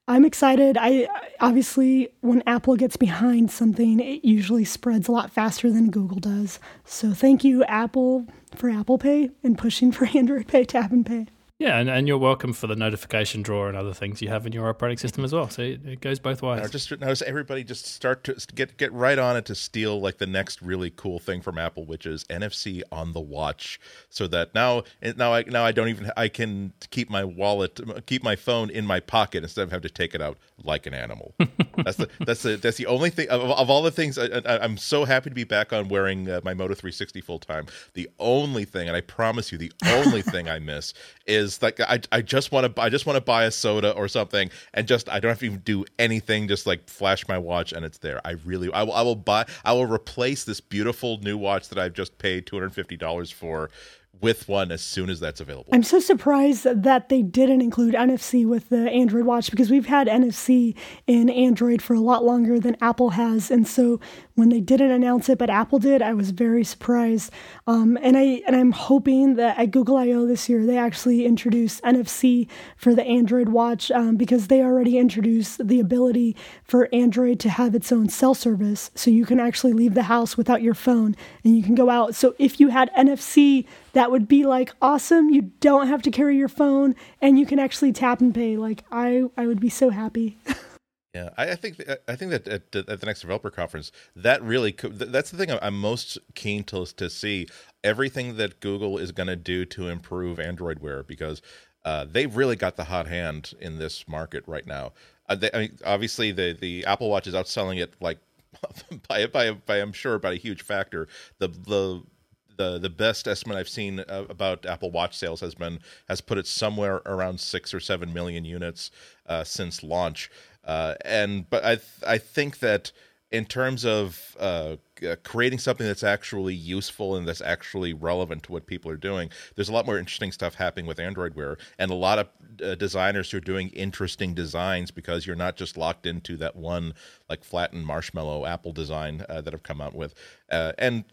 I'm excited. I obviously, when Apple gets behind something, it usually spreads a lot faster than Google does. So thank you, Apple, for Apple Pay and pushing for Android Pay, Tap and Pay. Yeah, and, and you're welcome for the notification drawer and other things you have in your operating system as well. So it, it goes both ways. Now just notice everybody just start to get get right on it to steal like the next really cool thing from Apple, which is NFC on the watch, so that now now I now I don't even I can keep my wallet keep my phone in my pocket instead of having to take it out like an animal. that's the that's the that's the only thing of, of all the things I, am so happy to be back on wearing uh, my Moto 360 full time. The only thing, and I promise you, the only thing I miss is is like I I just want to I just want to buy a soda or something and just I don't have to even do anything just like flash my watch and it's there. I really I will I will buy I will replace this beautiful new watch that I've just paid $250 for with one as soon as that's available. I'm so surprised that they didn't include NFC with the Android watch because we've had NFC in Android for a lot longer than Apple has. And so when they didn't announce it, but Apple did, I was very surprised. Um, and I and I'm hoping that at Google I/O this year they actually introduce NFC for the Android watch um, because they already introduced the ability for Android to have its own cell service, so you can actually leave the house without your phone and you can go out. So if you had NFC that would be like awesome. You don't have to carry your phone and you can actually tap and pay. Like I, I would be so happy. Yeah, I, think I think that at, at, the next developer conference, that really could, that's the thing I'm most keen to to see everything that Google is going to do to improve Android Wear because uh, they've really got the hot hand in this market right now. Uh, they, I mean, obviously the the Apple Watch is outselling it like by by by I'm sure by a huge factor. The the the the best estimate I've seen uh, about Apple Watch sales has been has put it somewhere around six or seven million units uh, since launch. Uh, and but I th- I think that in terms of uh, uh, creating something that's actually useful and that's actually relevant to what people are doing, there's a lot more interesting stuff happening with Android Wear, and a lot of uh, designers who are doing interesting designs because you're not just locked into that one like flattened marshmallow Apple design uh, that have come out with. Uh, and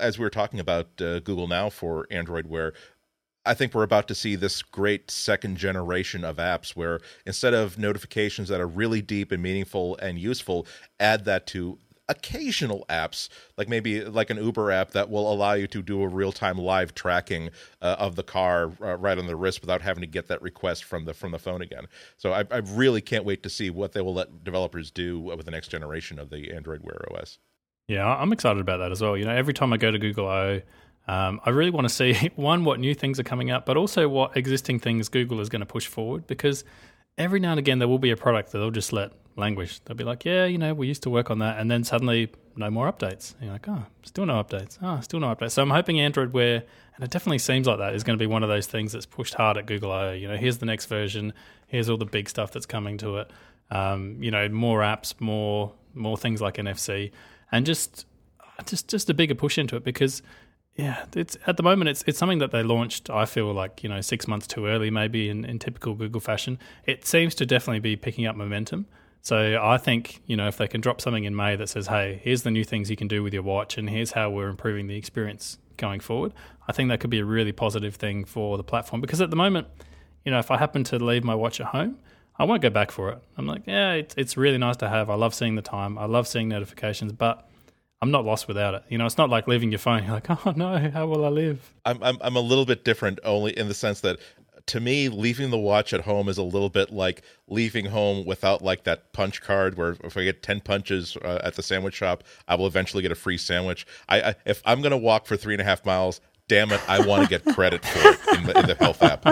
as we were talking about uh, Google Now for Android Wear, I think we're about to see this great second generation of apps where instead of notifications that are really deep and meaningful and useful, add that to occasional apps like maybe like an uber app that will allow you to do a real-time live tracking uh, of the car uh, right on the wrist without having to get that request from the from the phone again. So I, I really can't wait to see what they will let developers do with the next generation of the android wear os yeah i'm excited about that as well. You know every time i go to google i um, I really want to see one what new things are coming up, but also what existing things Google is going to push forward because every now and again there will be a product that they'll just let languish. They'll be like, yeah, you know, we used to work on that, and then suddenly no more updates. And you're like, oh, still no updates. Oh, still no updates. So I'm hoping Android Wear, and it definitely seems like that is going to be one of those things that's pushed hard at Google I/O. You know, here's the next version. Here's all the big stuff that's coming to it. Um, you know, more apps, more more things like NFC, and just just just a bigger push into it because yeah, it's at the moment it's it's something that they launched. I feel like you know six months too early, maybe in, in typical Google fashion. It seems to definitely be picking up momentum. So I think you know if they can drop something in May that says, "Hey, here's the new things you can do with your watch, and here's how we're improving the experience going forward," I think that could be a really positive thing for the platform. Because at the moment, you know, if I happen to leave my watch at home, I won't go back for it. I'm like, yeah, it's it's really nice to have. I love seeing the time. I love seeing notifications, but I'm not lost without it. You know, it's not like leaving your phone. You're like, oh no, how will I live? I'm I'm I'm a little bit different, only in the sense that to me, leaving the watch at home is a little bit like leaving home without like that punch card. Where if I get ten punches uh, at the sandwich shop, I will eventually get a free sandwich. I, I if I'm going to walk for three and a half miles, damn it, I want to get credit for it in the, in the health app.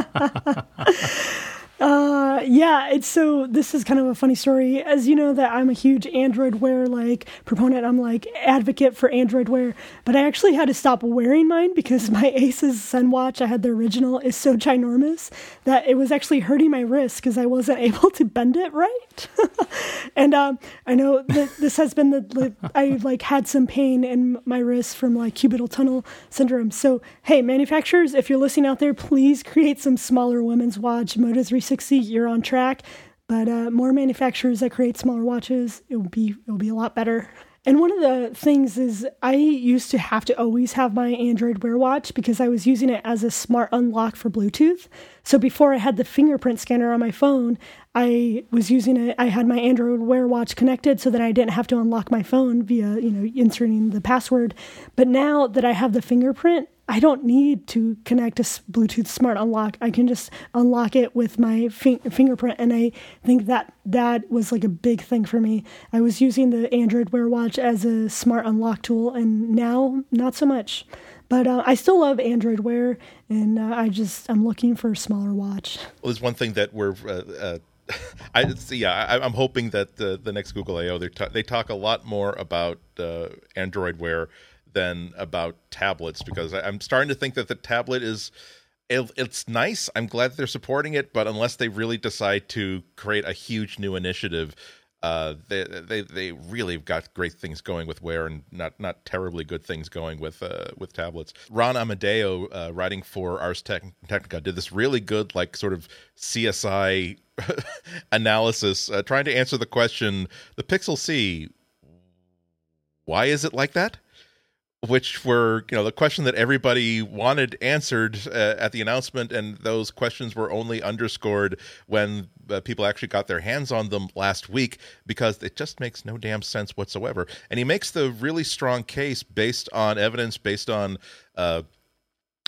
Uh, yeah, it's so this is kind of a funny story. As you know that I'm a huge Android Wear like proponent. I'm like advocate for Android Wear, but I actually had to stop wearing mine because my Asus Zen watch I had the original, is so ginormous that it was actually hurting my wrist because I wasn't able to bend it right. and um, I know that this has been the I like had some pain in my wrist from like cubital tunnel syndrome. So hey, manufacturers, if you're listening out there, please create some smaller women's watch 3 360, you're on track. But uh, more manufacturers that create smaller watches, it will be it will be a lot better. And one of the things is I used to have to always have my Android Wear watch because I was using it as a smart unlock for Bluetooth. So before I had the fingerprint scanner on my phone, I was using it. I had my Android Wear watch connected so that I didn't have to unlock my phone via, you know, inserting the password. But now that I have the fingerprint, I don't need to connect a Bluetooth smart unlock. I can just unlock it with my fin- fingerprint, and I think that that was like a big thing for me. I was using the Android Wear watch as a smart unlock tool, and now not so much. But uh, I still love Android Wear, and uh, I just I'm looking for a smaller watch. Well, there's one thing that we're. Uh, uh I yeah, I, am hoping that the the next Google I/O they they talk a lot more about uh, Android Wear than about tablets because I, am starting to think that the tablet is it, it's nice. I'm glad they're supporting it, but unless they really decide to create a huge new initiative, uh, they they they really got great things going with Wear and not not terribly good things going with uh, with tablets. Ron Amadeo, uh, writing for Ars Technica, did this really good like sort of CSI analysis, uh, trying to answer the question: the Pixel C, why is it like that? Which were you know the question that everybody wanted answered uh, at the announcement and those questions were only underscored when uh, people actually got their hands on them last week because it just makes no damn sense whatsoever. And he makes the really strong case based on evidence based on uh,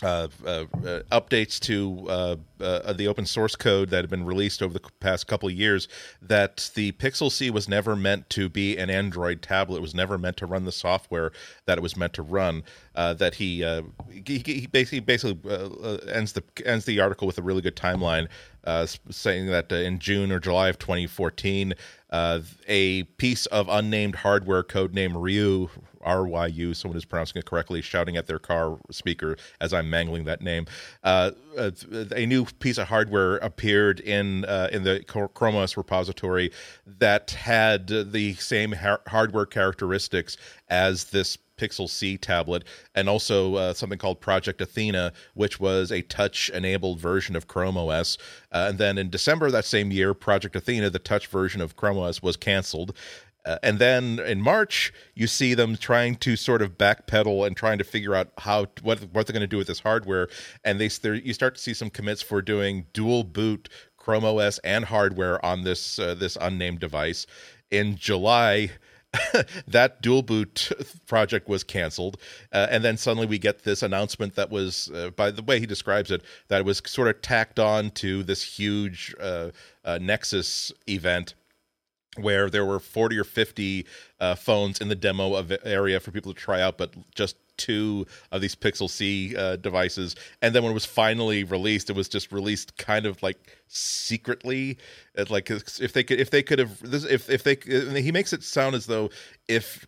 uh, uh, uh, updates to uh, uh, the open source code that have been released over the past couple years that the Pixel C was never meant to be an Android tablet. It was never meant to run the software that it was meant to run. Uh, that he, he, he basically basically ends the ends the article with a really good timeline, saying that in June or July of 2014, a piece of unnamed hardware code named Ryu RYU, someone is pronouncing it correctly, shouting at their car speaker as I'm mangling that name. Uh, uh a new piece of hardware appeared in uh, in the Chrome OS repository that had the same ha- hardware characteristics as this Pixel C tablet, and also uh, something called Project Athena, which was a touch enabled version of Chrome OS. Uh, and then in December of that same year, Project Athena, the touch version of Chrome OS, was canceled. Uh, and then in March, you see them trying to sort of backpedal and trying to figure out how what what they're going to do with this hardware. And they you start to see some commits for doing dual boot Chrome OS and hardware on this uh, this unnamed device. In July, that dual boot project was canceled, uh, and then suddenly we get this announcement that was, uh, by the way he describes it, that it was sort of tacked on to this huge uh, uh Nexus event where there were 40 or 50 uh, phones in the demo of area for people to try out, but just two of these Pixel C uh, devices. And then when it was finally released, it was just released kind of like secretly. Like if they could, if they could have, if if they, he makes it sound as though if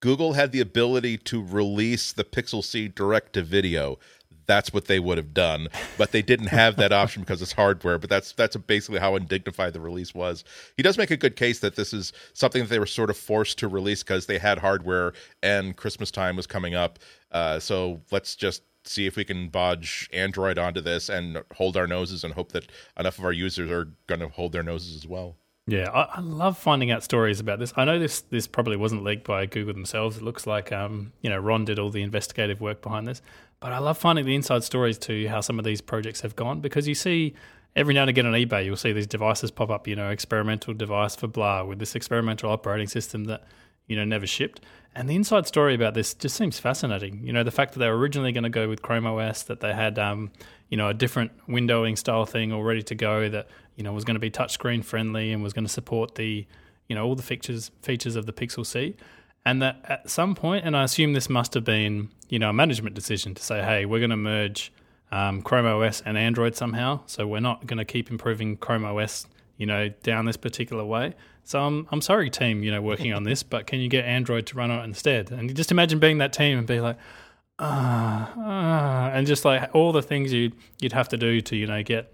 Google had the ability to release the Pixel C direct to video, that's what they would have done. But they didn't have that option because it's hardware. But that's that's basically how undignified the release was. He does make a good case that this is something that they were sort of forced to release because they had hardware and Christmas time was coming up. Uh, so let's just see if we can bodge Android onto this and hold our noses and hope that enough of our users are going to hold their noses as well. Yeah, I, I, love finding out stories about this. I know this this probably wasn't leaked by Google themselves. It looks like um, you know Ron did all the investigative work behind this, but I love finding the inside stories to how some of these projects have gone because you see every now and again on eBay you'll see these devices pop up. You know, experimental device for blah with this experimental operating system that you know never shipped. And the inside story about this just seems fascinating. You know, the fact that they were originally going to go with Chrome OS, that they had um, you know a different windowing style thing all ready to go that you know was going to be touchscreen friendly and was going to support the you know all the features features of the Pixel C, and that at some point, and I assume this must have been you know a management decision to say, hey, we're going to merge um, Chrome OS and Android somehow, so we're not going to keep improving Chrome OS you know down this particular way. So I'm I'm sorry, team, you know, working on this, but can you get Android to run on it instead? And just imagine being that team and be like, ah, ah, and just like all the things you you'd have to do to you know get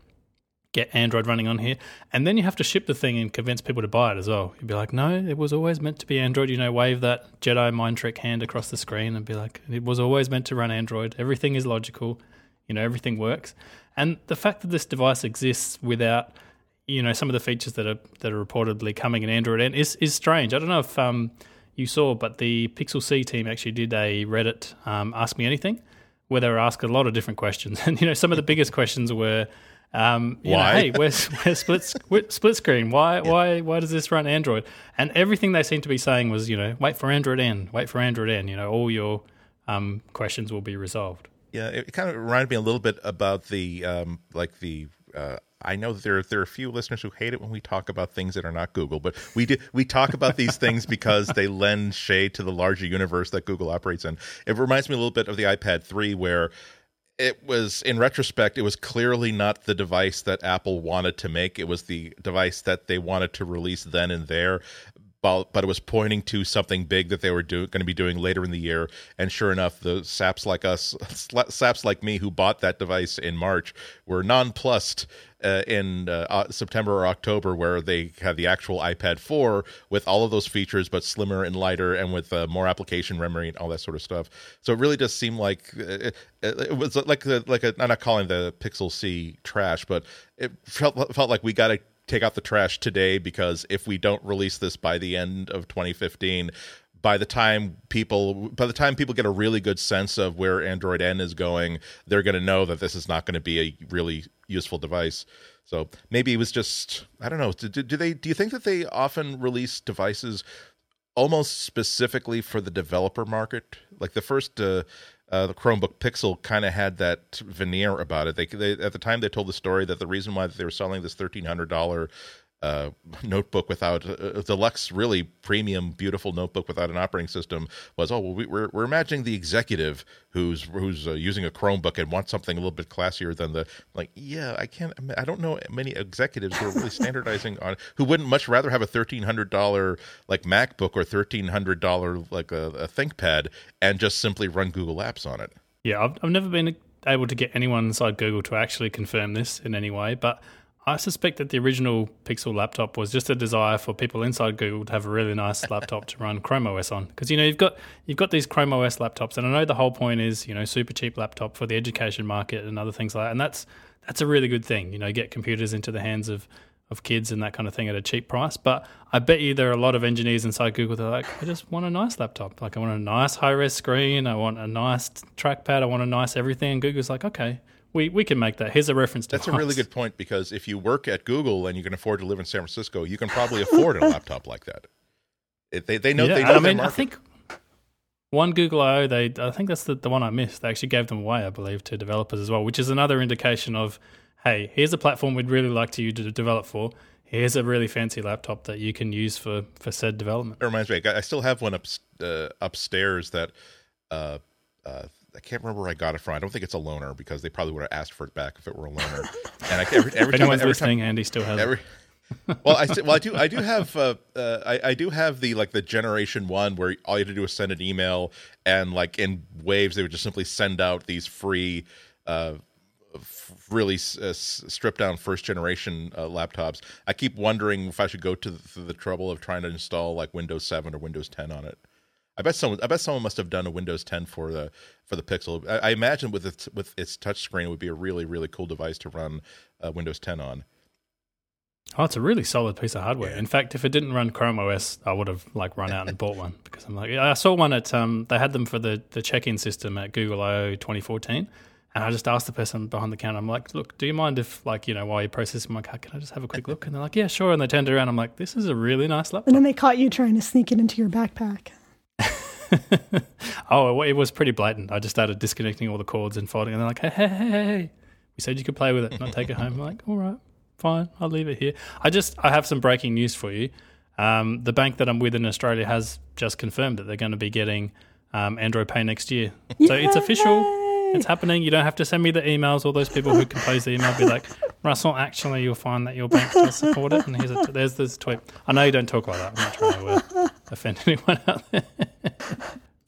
get Android running on here, and then you have to ship the thing and convince people to buy it as well. You'd be like, no, it was always meant to be Android. You know, wave that Jedi mind trick hand across the screen and be like, it was always meant to run Android. Everything is logical. You know, everything works. And the fact that this device exists without you know some of the features that are that are reportedly coming in Android and is is strange. I don't know if um, you saw, but the Pixel C team actually did a Reddit um, Ask Me Anything where they were asked a lot of different questions. And, you know, some of the biggest questions were, Um, you Why? Know, hey, where's, where's split split screen? Why why why does this run Android? And everything they seem to be saying was, you know, wait for Android N, wait for Android N. You know, all your um, questions will be resolved. Yeah, it kind of reminded me a little bit about the um, like the. Uh, I know that there there are a few listeners who hate it when we talk about things that are not Google, but we do we talk about these things because they lend shade to the larger universe that Google operates in. It reminds me a little bit of the iPad 3 where it was in retrospect it was clearly not the device that apple wanted to make. It was the device that they wanted to release then and there but, it was pointing to something big that they were do, going to be doing later in the year and sure enough the saps like us saps like me who bought that device in march were nonplussed uh, in uh, September or October, where they had the actual iPad 4 with all of those features, but slimmer and lighter, and with uh, more application memory and all that sort of stuff. So it really does seem like it, it was like the, like a, I'm not calling the Pixel C trash, but it felt felt like we got to take out the trash today because if we don't release this by the end of 2015 by the time people by the time people get a really good sense of where android n is going they're going to know that this is not going to be a really useful device. So maybe it was just i don't know do, do they do you think that they often release devices almost specifically for the developer market? Like the first uh, uh, the Chromebook Pixel kind of had that veneer about it. They, they, at the time they told the story that the reason why they were selling this thirteen hundred dollar uh, notebook without a deluxe, really premium, beautiful notebook without an operating system was oh well we, are we're imagining the executive who's who's uh, using a Chromebook and wants something a little bit classier than the like yeah I can't I don't know many executives who are really standardizing on who wouldn't much rather have a thirteen hundred dollar like MacBook or thirteen hundred dollar like a, a ThinkPad and just simply run Google Apps on it. Yeah, I've, I've never been able to get anyone inside Google to actually confirm this in any way, but I suspect that the original Pixel laptop was just a desire for people inside Google to have a really nice laptop to run Chrome OS on. Because you know you've got you've got these Chrome OS laptops, and I know the whole point is you know super cheap laptop for the education market and other things like that, and that's that's a really good thing. You know, get computers into the hands of of kids and that kind of thing at a cheap price. But I bet you there are a lot of engineers inside Google that are like, I just want a nice laptop. Like I want a nice high res screen. I want a nice trackpad. I want a nice everything. And Google's like, okay, we, we can make that. Here's a reference to That's a really good point because if you work at Google and you can afford to live in San Francisco, you can probably afford a laptop like that. It, they they know yeah, they know I mean, their I think one Google I/O, they I think that's the, the one I missed. They actually gave them away, I believe, to developers as well, which is another indication of, hey, here's a platform we'd really like to you to develop for. Here's a really fancy laptop that you can use for for said development. It reminds me, I I still have one up, uh, upstairs that uh, uh, I can't remember where I got it from. I don't think it's a loaner because they probably would have asked for it back if it were a loaner. And I, every, every If time, every listening, time, Andy still has it. well, I well I do I do have uh, uh, I I do have the like the generation one where all you had to do was send an email and like in waves they would just simply send out these free. Uh, f- really uh, stripped down first generation uh, laptops. I keep wondering if I should go to the, through the trouble of trying to install like Windows 7 or Windows 10 on it. I bet someone I bet someone must have done a Windows 10 for the for the Pixel. I, I imagine with its with its touchscreen it would be a really really cool device to run uh, Windows 10 on. Oh, it's a really solid piece of hardware. Yeah. In fact, if it didn't run Chrome OS, I would have like run out and bought one because I'm like, I saw one at um, they had them for the the check-in system at Google I/O 2014, and I just asked the person behind the counter, I'm like, look, do you mind if like you know while you're processing my card, can I just have a quick look? And they're like, yeah, sure. And they turned around, I'm like, this is a really nice laptop. And then they caught you trying to sneak it into your backpack. oh, it was pretty blatant. I just started disconnecting all the cords and folding, and they're like, hey, hey, hey, hey, hey. we said you could play with it, not take it home. I'm like, all right, fine, I'll leave it here. I just, I have some breaking news for you. Um, the bank that I'm with in Australia has just confirmed that they're going to be getting um, Android Pay next year. So it's official. It's happening. You don't have to send me the emails. All those people who compose the email be like, Russell, actually, you'll find that your bank does support it. And here's a t- there's this tweet. I know you don't talk like that. I'm not trying to uh, offend anyone out there.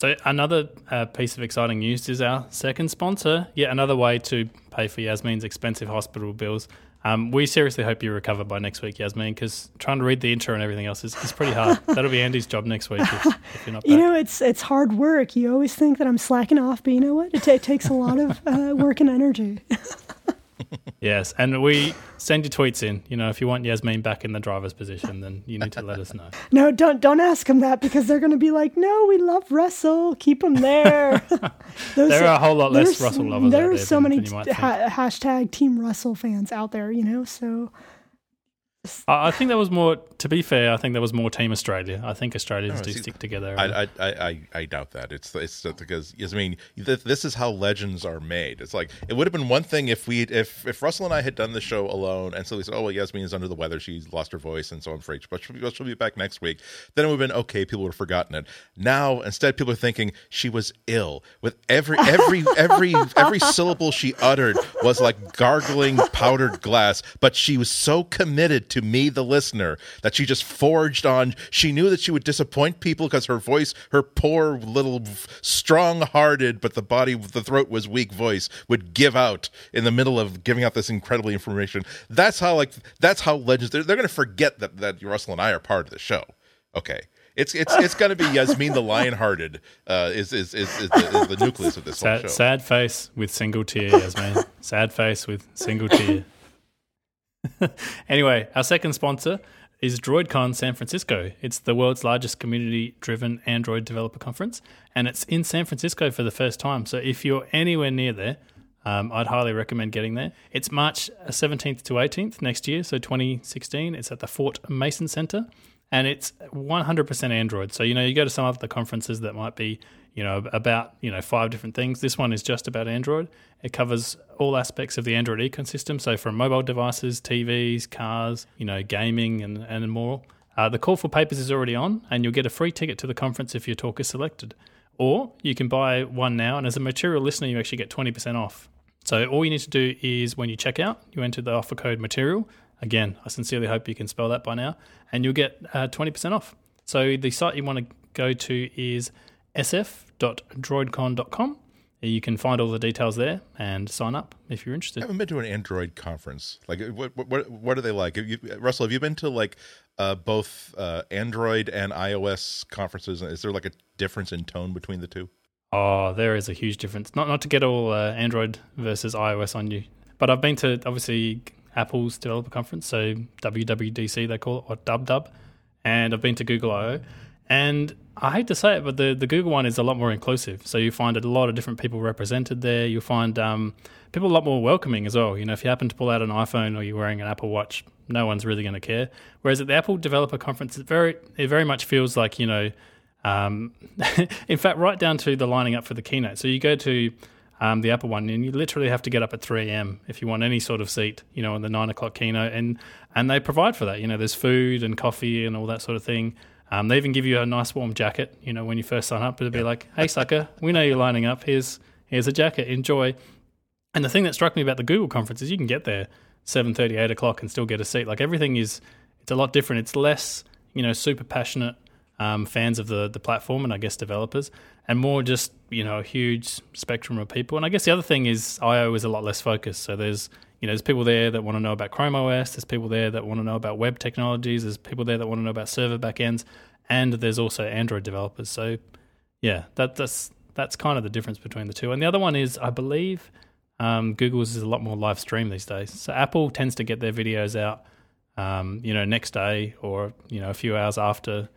so another uh, piece of exciting news is our second sponsor. Yet another way to pay for Yasmine's expensive hospital bills. Um, we seriously hope you recover by next week, Yasmine, because trying to read the intro and everything else is, is pretty hard. That'll be Andy's job next week if, if you're not back. You know, it's it's hard work. You always think that I'm slacking off, but you know what? It, ta- it takes a lot of uh, work and energy. Yes, and we send your tweets in. You know, if you want Yasmine back in the driver's position, then you need to let us know. No, don't don't ask them that because they're going to be like, "No, we love Russell. Keep him there." There are a whole lot less Russell lovers. There are there so many than you might ha- hashtag Team Russell fans out there, you know. So I I think that was more. To be fair, I think that was more Team Australia. I think Australians No, do see, stick together. I, I, I, I, I doubt that. It's it's because yes, I mean this is how legends are made. It's like it would have been one thing if we if if Russell and I had done the show alone and so we said, oh well, Yasmine is under the weather, she's lost her voice, and so I'm afraid, but she'll be, she'll be back next week. Then it would have been okay. People would have forgotten it. Now instead, people are thinking she was ill. With every every every every syllable she uttered was like gargling powdered glass, but she was so committed to me, the listener, that she just forged on. She knew that she would disappoint people because her voice, her poor little strong-hearted, but the body, the throat was weak voice, would give out in the middle of giving out this incredibly information. That's how like that's how legends. They're, they're going to forget that that Russell and I are part of the show. Okay. It's it's it's going to be Yasmine the Lionhearted uh, is, is, is, is, the, is the nucleus of this whole show. sad face with single tear, Yasmine. sad face with single tear. anyway, our second sponsor is DroidCon San Francisco. It's the world's largest community-driven Android developer conference, and it's in San Francisco for the first time. So if you're anywhere near there, um, I'd highly recommend getting there. It's March 17th to 18th next year, so 2016. It's at the Fort Mason Center, and it's 100% Android. So you know, you go to some of the conferences that might be, you know, about you know five different things. This one is just about Android. It covers all aspects of the Android ecosystem. So from mobile devices, TVs, cars, you know, gaming, and and more. Uh, the call for papers is already on, and you'll get a free ticket to the conference if your talk is selected. Or you can buy one now, and as a material listener, you actually get 20% off. So all you need to do is when you check out, you enter the offer code material. Again, I sincerely hope you can spell that by now, and you'll get uh, 20% off. So the site you want to go to is sf.droidcon.com. You can find all the details there and sign up if you're interested. I haven't been to an Android conference. Like, what what what are they like? Have you, Russell, have you been to like uh, both uh, Android and iOS conferences? Is there like a difference in tone between the two? Oh, there is a huge difference. Not not to get all uh, Android versus iOS on you, but I've been to obviously Apple's developer conference, so WWDC they call it, or Dub Dub, and I've been to Google I/O, and I hate to say it, but the the Google one is a lot more inclusive. So you find a lot of different people represented there. You'll find um, people a lot more welcoming as well. You know, if you happen to pull out an iPhone or you're wearing an Apple Watch, no one's really going to care. Whereas at the Apple developer conference, it very it very much feels like you know. Um, in fact, right down to the lining up for the keynote. So you go to um, the Apple one, and you literally have to get up at 3 a.m. if you want any sort of seat, you know, in the nine o'clock keynote, and and they provide for that. You know, there's food and coffee and all that sort of thing. Um, they even give you a nice warm jacket. You know, when you first sign up, it'll be like, "Hey, sucker, we know you're lining up. Here's here's a jacket. Enjoy." And the thing that struck me about the Google conference is you can get there 7:30, 8 o'clock, and still get a seat. Like everything is, it's a lot different. It's less, you know, super passionate um, fans of the the platform and I guess developers, and more just you know a huge spectrum of people. And I guess the other thing is IO is a lot less focused. So there's you know there's people there that want to know about Chrome OS. There's people there that want to know about web technologies. There's people there that want to know about server backends, and there's also Android developers. So yeah, that that's that's kind of the difference between the two. And the other one is I believe um, Google's is a lot more live stream these days. So Apple tends to get their videos out, um, you know, next day or you know a few hours after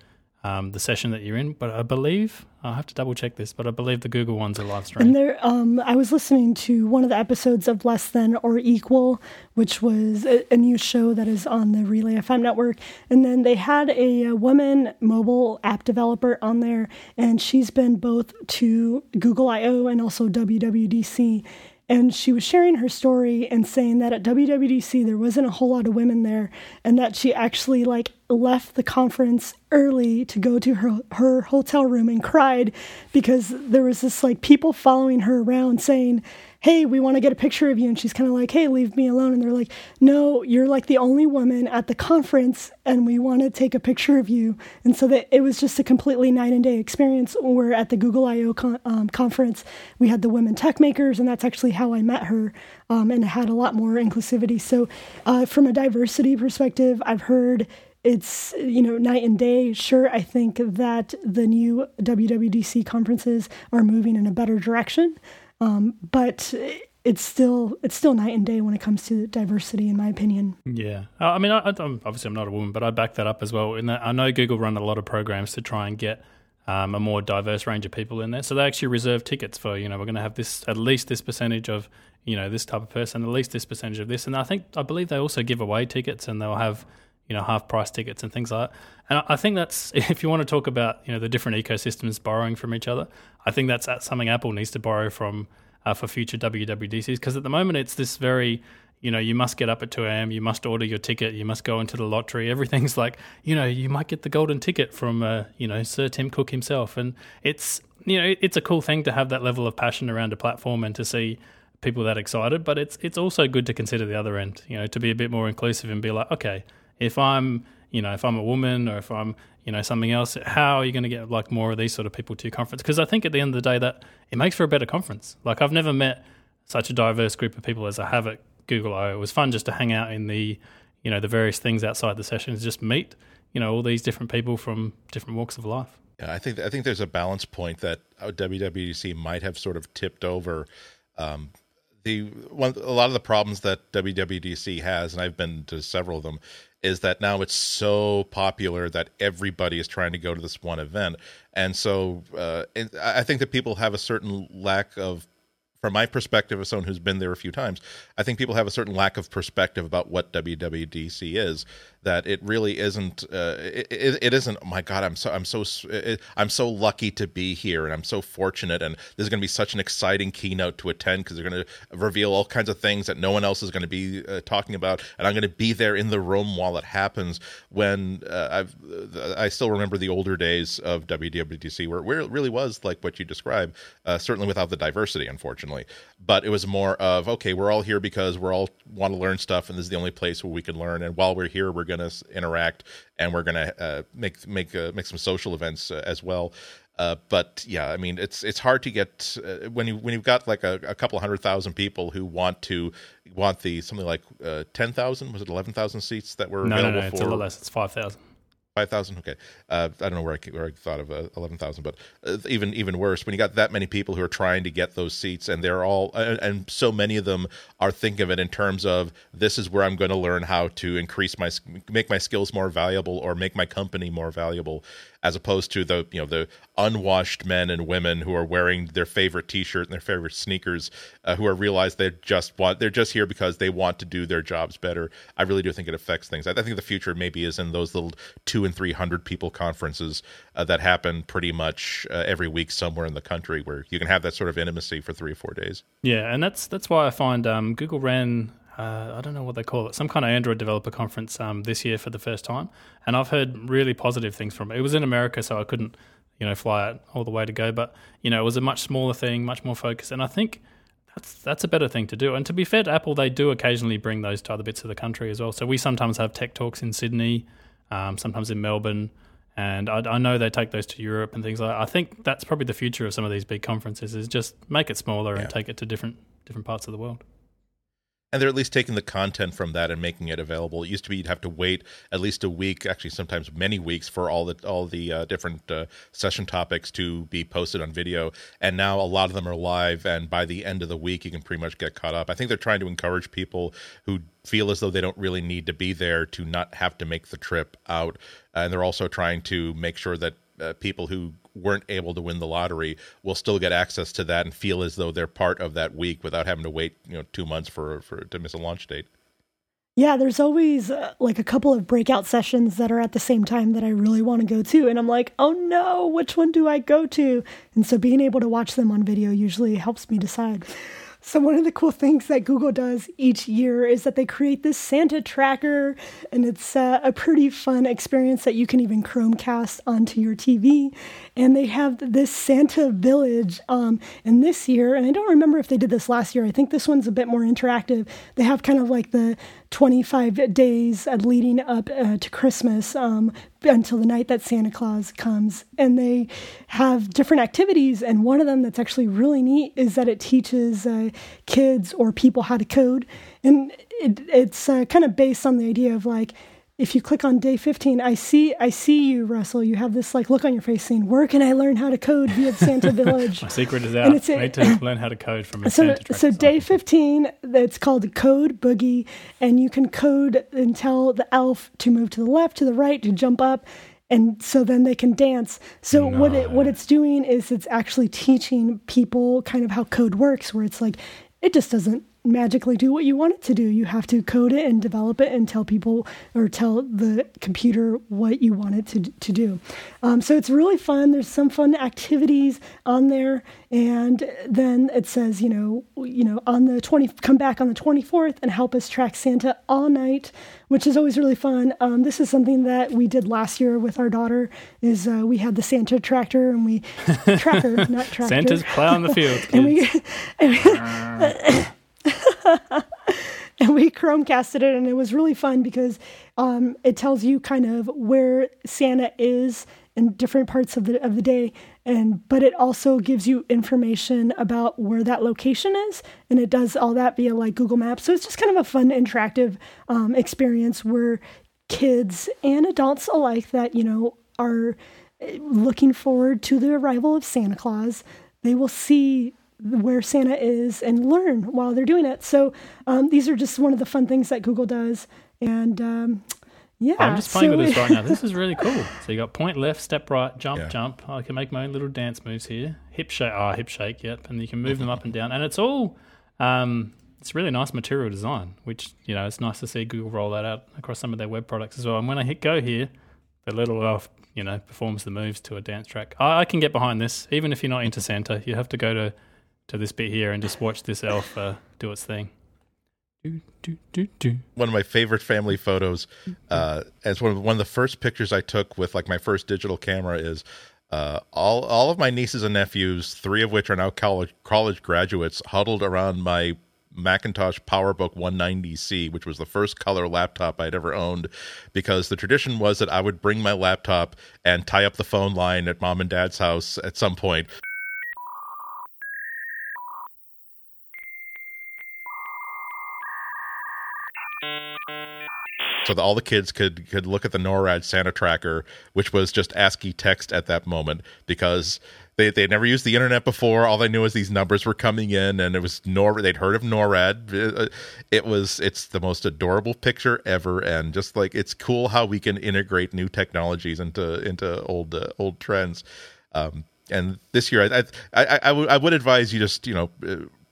um, the session that you're in. But I believe I'll have to double check this, but I believe the Google ones are live stream. And there, um, I was listening to one of the episodes of Less Than or Equal, which was a, a new show that is on the Relay FM network. And then they had a, a woman mobile app developer on there, and she's been both to Google I/O and also WWDC. And she was sharing her story and saying that at WWDC there wasn't a whole lot of women there, and that she actually like left the conference early to go to her her hotel room and cried because there was this like people following her around saying, "Hey, we want to get a picture of you," and she's kind of like, "Hey, leave me alone." And they're like, "No, you're like the only woman at the conference, and we want to take a picture of you." And so that it was just a completely night and day experience. Where at the Google I/O con- um, conference, we had the Women Techmakers, and that's actually how I met her, um, and had a lot more inclusivity. So, uh, from a diversity perspective, I've heard it's you know night and day sure i think that the new wwdc conferences are moving in a better direction um, but it's still it's still night and day when it comes to diversity, in my opinion. Yeah, I mean, I, am obviously I'm not a woman, but I back that up as well. That, I know Google run a lot of programs to try and get um, a more diverse range of people in there. So they actually reserve tickets for you know we're going to have this at least this percentage of you know this type of person, at least this percentage of this, and I think I believe they also give away tickets and they'll have you know half price tickets and things like that. And I think that's if you want to talk about you know the different ecosystems borrowing from each other, I think that's something Apple needs to borrow from uh, for future WWDCs because at the moment it's this very you know you must get up at 2 a.m you must order your ticket you must go into the lottery. Everything's like you know you might get the golden ticket from uh, you know sir tim cook himself. And it's you know it's a cool thing to have that level of passion around a platform and to see people that excited but it's it's also good to consider the other end you know to be a bit more inclusive and be like okay if i'm you know if i'm a woman or if i'm you know something else how are you going to get like more of these sort of people to your conference? Because i think at the end of the day that it makes for a better conference. Like i've never met such a diverse group of people as i have at google. It was fun just to hang out in the you know the various things outside the sessions just meet you know all these different people from different walks of life. Yeah i think i think there's a balance point that wwdc might have sort of tipped over. Um, the one a lot of the problems that WWDC has, and I've been to several of them, is that now it's so popular that everybody is trying to go to this one event, and so uh, I think that people have a certain lack of from my perspective as someone who's been there a few times, I think people have a certain lack of perspective about what WWDC is. That it really isn't. Uh, it, it, it isn't. Oh my God, I'm so I'm so I'm so lucky to be here, and I'm so fortunate. And this is going to be such an exciting keynote to attend because they're going to reveal all kinds of things that no one else is going to be uh, talking about, and I'm going to be there in the room while it happens. When uh, I've I still remember the older days of WWDC where, where it really was like what you described. Uh, certainly without the diversity, unfortunately but it was more of okay, we're all here because we're all want to learn stuff, and this is the only place where we can learn. And while we're here, we're going to interact and we're going to uh, make make uh, make some social events uh, as well. Uh, but yeah, I mean, it's it's hard to get uh, when you when you've got like a, a, couple hundred thousand people who want to want the something like uh, ten thousand was it eleven thousand seats that were no, available no, no, for? It's a little less. It's five thousand. Five thousand. Okay, uh, I don't know where I, where I thought of uh, eleven thousand, but uh, even even worse when you got that many people who are trying to get those seats, and they're all and, and so many of them are thinking of it in terms of this is where I'm going to learn how to increase my make my skills more valuable or make my company more valuable, as opposed to the you know the unwashed men and women who are wearing their favorite T-shirt and their favorite sneakers, uh, who are realized they just want they're just here because they want to do their jobs better. I really do think it affects things. I, I think the future maybe is in those little two and three hundred people conferences uh, that happen pretty much uh, every week somewhere in the country, where you can have that sort of intimacy for three or four days. Yeah, and that's that's why I find um, Google ran uh, I don't know what they call it, some kind of Android developer conference um, this year for the first time, and I've heard really positive things from it. It was in America, so I couldn't, you know, fly it all the way to go, but you know, it was a much smaller thing, much more focused, and I think that's that's a better thing to do. And to be fair to Apple, they do occasionally bring those to other bits of the country as well. So we sometimes have tech talks in Sydney, um, sometimes in Melbourne. And I, I, know they take those to Europe and things like that. I think that's probably the future of some of these big conferences is just make it smaller yeah. and take it to different different parts of the world and they're at least taking the content from that and making it available. It used to be you'd have to wait at least a week, actually sometimes many weeks, for all the all the uh, different uh, session topics to be posted on video. And now a lot of them are live, and by the end of the week, you can pretty much get caught up. I think they're trying to encourage people who feel as though they don't really need to be there to not have to make the trip out, and they're also trying to make sure that uh, people who weren't able to win the lottery will still get access to that and feel as though they're part of that week without having to wait, you know, two months for for to miss a launch date. Yeah, there's always uh, like a couple of breakout sessions that are at the same time that I really want to go to. And I'm like, oh no, which one do I go to? And so being able to watch them on video usually helps me decide. So, one of the cool things that Google does each year is that they create this Santa tracker, and it's uh, a pretty fun experience that you can even Chromecast onto your TV. And they have this Santa village. Um, and this year, and I don't remember if they did this last year, I think this one's a bit more interactive. They have kind of like the 25 days leading up uh, to Christmas um, until the night that Santa Claus comes. And they have different activities. And one of them that's actually really neat is that it teaches uh, kids or people how to code. And it, it's uh, kind of based on the idea of like, if you click on day 15, I see I see you, Russell. You have this like look on your face saying, "Where can I learn how to code via Santa Village?" My secret is out. I need to learn how to code from a so, Santa So day 15, it's called Code Boogie, and you can code and tell the elf to move to the left, to the right, to jump up, and so then they can dance. So No. what it what it's doing is it's actually teaching people kind of how code works, where it's like it just doesn't magically do what you want it to do. You have to code it and develop it and tell people or tell the computer what you want it to to do. Um, so it's really fun. There's some fun activities on there, and then it says, you know, you know, on the 20, come back on the 24th and help us track Santa all night, which is always really fun. Um, this is something that we did last year with our daughter. Is uh, we had the Santa tractor and we tracker, not tractor. Santa's plowing the field, and we, and we and we Chromecasted it, and it was really fun because um, it tells you kind of where Santa is in different parts of the of the day, and but it also gives you information about where that location is, and it does all that via like Google Maps. So it's just kind of a fun, interactive um, experience where kids and adults alike that you know are eh, looking forward to the arrival of Santa Claus. They will see where Santa is and learn while they're doing it. So um, these are just one of the fun things that Google does. And um, yeah, I'm just playing so- with this right now. This is really cool. So you got point left, step right, jump, Yeah. jump. I can make my own little dance moves here. Hip shake, ah, hip shake, yep. And you can move them up and down. And it's all, um, it's really nice material design, which, you know, it's nice to see Google roll that out across some of their web products as well. And when I hit go here, the little elf, you know, performs the moves to a dance track. I, I can get behind this, even if you're not into Santa. You have to go to, to this bit here and just watch this elf uh, do its thing. Do, do, do, do. one of my favorite family photos uh as one of one of the first pictures i took with like my first digital camera is uh all all of my nieces and nephews three of which are now college college graduates huddled around my Macintosh PowerBook 190C, which was the first color laptop I'd ever owned, because the tradition was that I would bring my laptop and tie up the phone line at mom and dad's house at some point. So that all the kids could could look at the NORAD Santa tracker, which was just ASCII text at that moment because they they never used the internet before. All they knew was these numbers were coming in, and it was NOR. They'd heard of NORAD. Uh, It was it's the most adorable picture ever, and just like it's cool how we can integrate new technologies into into old uh, old trends. Um, and this year, I I, I, I, would, I would advise you just you know.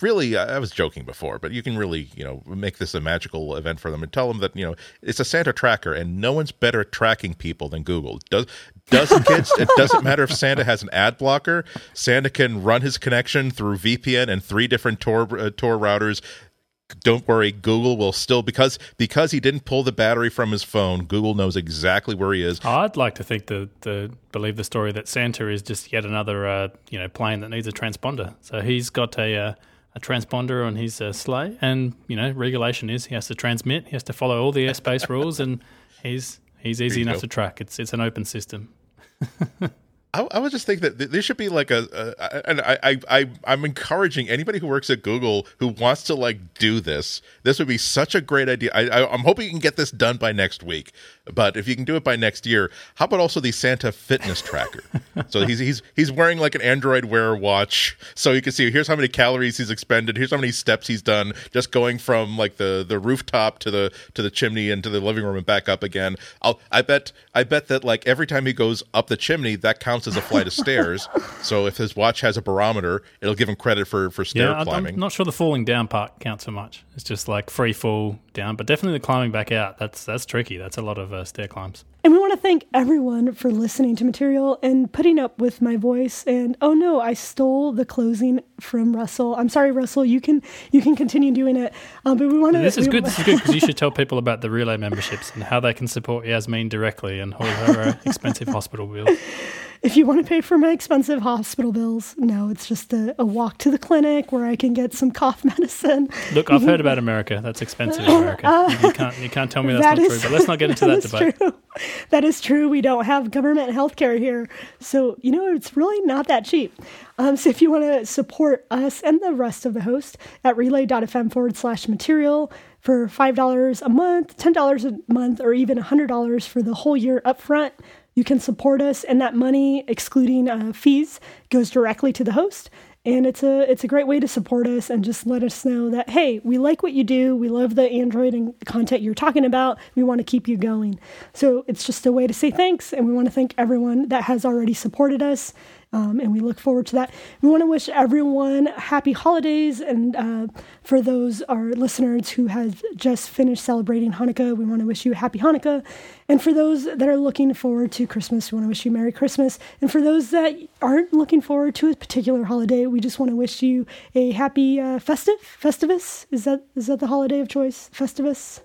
Really I was joking before, but you can really, you know, make this a magical event for them and tell them that, you know, it's a Santa tracker and no one's better at tracking people than Google. Does doesn't it doesn't matter if Santa has an ad blocker. Santa can run his connection through VPN and three different Tor uh, Tor routers. Don't worry, Google will still because because he didn't pull the battery from his phone. Google knows exactly where he is. I'd like to think the, the believe the story that Santa is just yet another uh, you know plane that needs a transponder. So he's got a uh, a transponder on his uh, sleigh, and you know regulation is he has to transmit, he has to follow all the airspace rules, and he's he's easy enough go. to track. It's it's an open system. I, I would just think that th- there should be like a, a and I, I, I, I'm encouraging anybody who works at Google who wants to like do this. This would be such a great idea. I, I, I'm hoping you can get this done by next week. But if you can do it by next year, how about also the Santa fitness tracker? so he's he's he's wearing like an Android Wear watch, so you can see here's how many calories he's expended, here's how many steps he's done, just going from like the the rooftop to the to the chimney and to the living room and back up again. I'll I bet I bet that like every time he goes up the chimney, that counts as a flight of stairs. So if his watch has a barometer, it'll give him credit for for stair yeah, climbing. I'm not sure the falling down part counts so much. It's just like free fall down, but definitely the climbing back out. That's that's tricky. That's a lot of uh, stair climbs. And we want to thank everyone for listening to material and putting up with my voice. And oh no, I stole the closing from Russell. I'm sorry, Russell. You can you can continue doing it. Um, but we want to. This is good. This is good because you should tell people about the relay memberships and how they can support Yasmine directly and all her uh, expensive hospital bills. If you want to pay for my expensive hospital bills, no, it's just a, a, walk to the clinic where I can get some cough medicine. Look, I've heard about America. That's expensive in America. Uh, you, can't, you can't tell me that's that not is, true, but let's not get into that, that debate. True. That is true. We don't have government health care here. So, you know, it's really not that cheap. Um, so if you want to support us and the rest of the host at relay.fm forward slash material for $5 a month, $10 a month, or even $100 for the whole year upfront, you can support us, and that money, excluding uh, fees, goes directly to the host. And it's a it's a great way to support us and just let us know that hey, we like what you do. We love the Android and content you're talking about. We want to keep you going. So it's just a way to say thanks, and we want to thank everyone that has already supported us um, and we look forward to that. We want to wish everyone happy holidays, and uh, for those our listeners who have just finished celebrating Hanukkah, we want to wish you happy Hanukkah. And for those that are looking forward to Christmas, we want to wish you Merry Christmas. And for those that aren't looking forward to a particular holiday, we just want to wish you a happy uh, festive Festivus. Is that is that the holiday of choice? Festivus.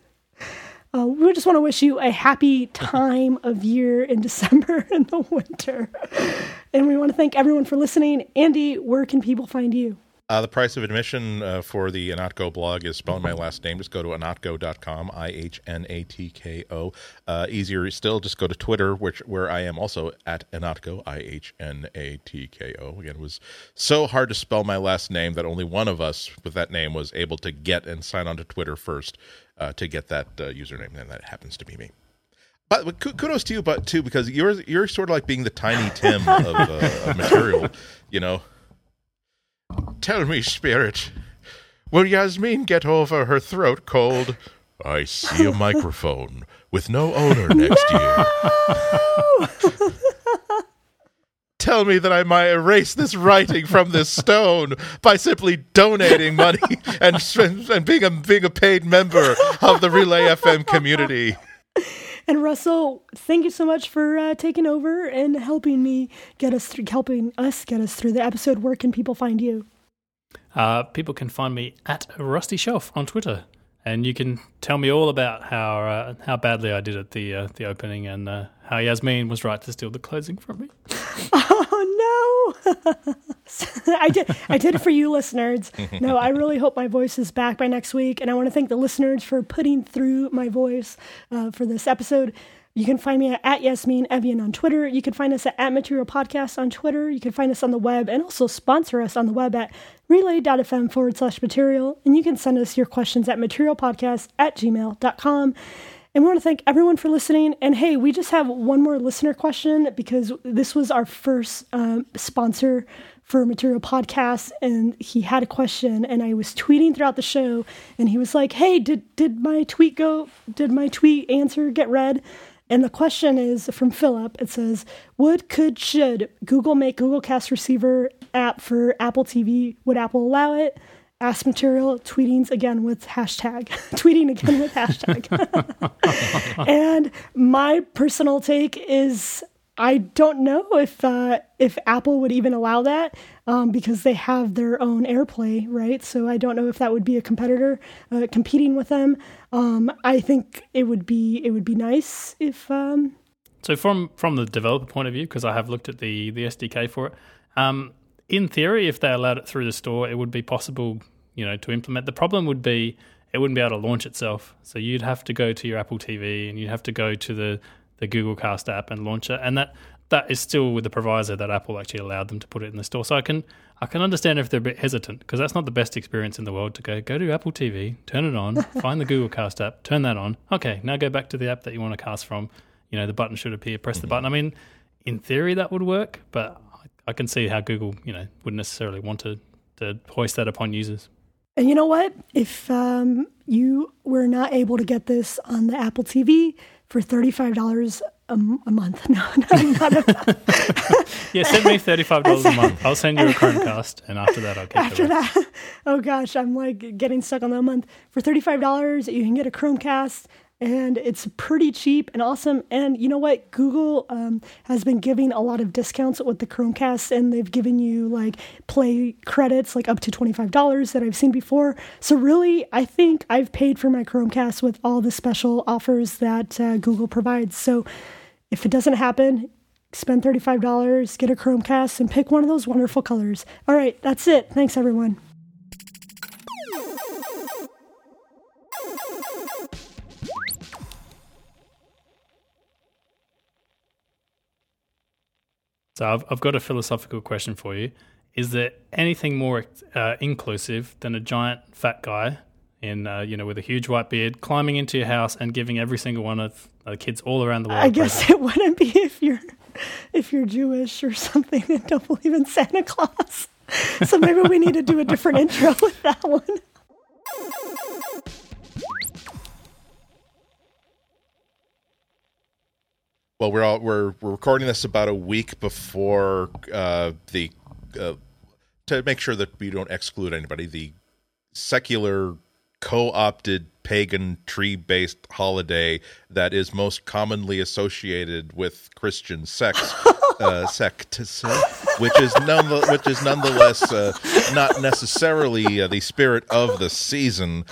Uh, we just want to wish you a happy time of year in December and the winter. And we want to thank everyone for listening. Andy, where can people find you? Uh, the price of admission uh, for the Ihnatko blog is spelling my last name. Just go to ihnatko.com, I H N A T K O. Uh, easier still, just go to Twitter, which where I am also at Ihnatko, I H N A T K O. Again, it was so hard to spell my last name that only one of us with that name was able to get and sign on to Twitter first uh, to get that uh, username, and that happens to be me. But kudos to you, but too because you're you're sort of like being the tiny Tim of, uh, of material, you know. Tell me, spirit, will Yasmine get over her throat cold? I see a microphone with no owner next year. Tell me that I might erase this writing from this stone by simply donating money and, and being a being a paid member of the Relay FM community. And Russell, thank you so much for uh, taking over and helping me get us through, helping us get us through the episode. Where can people find you? Uh, people can find me at Rusty Shelf on Twitter, and you can tell me all about how uh, how badly I did at the uh, the opening and uh, how Yasmine was right to steal the closing from me. Oh no! I did I did it for you listeners. No, I really hope my voice is back by next week, and I want to thank the listeners for putting through my voice uh, for this episode. You can find me at, at Yasmine Evjen on Twitter. You can find us at, at Material Podcast on Twitter. You can find us on the web and also sponsor us on the web at relay.fm forward slash material. And you can send us your questions at materialpodcast at gmail.com. And we want to thank everyone for listening. And hey, we just have one more listener question because this was our first um, sponsor for Material Podcast, and he had a question, and I was tweeting throughout the show, and he was like, "Hey, did did my tweet go? Did my tweet answer get read?" And the question is from Philip. It says, "Would, could, should Google make Google Cast Receiver app for Apple TV? Would Apple allow it?" ask material tweetings again with hashtag tweeting again with hashtag and my personal take is i don't know if uh, if apple would even allow that um, because they have their own airplay right so i don't know if that would be a competitor uh, competing with them um, i think it would be it would be nice if um... so from from the developer point of view because i have looked at the the sdk for it um, in theory, if they allowed it through the store, it would be possible, you know, to implement. The problem would be it wouldn't be able to launch itself. So you'd have to go to your Apple TV and you'd have to go to the the Google Cast app and launch it, and that that is still with the proviso that Apple actually allowed them to put it in the store. So I can I can understand if they're a bit hesitant because that's not the best experience in the world to go go to Apple TV, turn it on, find the Google Cast app, turn that on. Okay, now go back to the app that you want to cast from. You know, the button should appear. Press the button. I mean, in theory that would work, but I can see how Google, you know, wouldn't necessarily want to, to hoist that upon users. And you know what? If um, you were not able to get this on the Apple TV for thirty-five dollars a, month, no, not a, yeah, send me thirty-five dollars a month. I'll send you a Chromecast, and after that, I'll keep after that. Oh gosh, I'm like getting stuck on that month. For thirty-five dollars, you can get a Chromecast, and it's pretty cheap and awesome. And you know what? Google um, has been giving a lot of discounts with the Chromecast, and they've given you like play credits, like up to $25 that I've seen before. So, really, I think I've paid for my Chromecast with all the special offers that uh, Google provides. So, if it doesn't happen, spend $35, get a Chromecast, and pick one of those wonderful colors. All right, that's it. Thanks, everyone. So I've, I've got a philosophical question for you. Is there anything more uh, inclusive than a giant fat guy in uh, you know with a huge white beard climbing into your house and giving every single one of the kids all around the world? I guess it wouldn't be if you're if you're Jewish or something and don't believe in Santa Claus. So maybe we need to do a different intro with that one. Well, we're all we're we're recording this about a week before uh, the uh, to make sure that we don't exclude anybody. The secular co-opted pagan tree-based holiday that is most commonly associated with Christian sex uh, sects, uh, which is none which is nonetheless uh, not necessarily uh, the spirit of the season.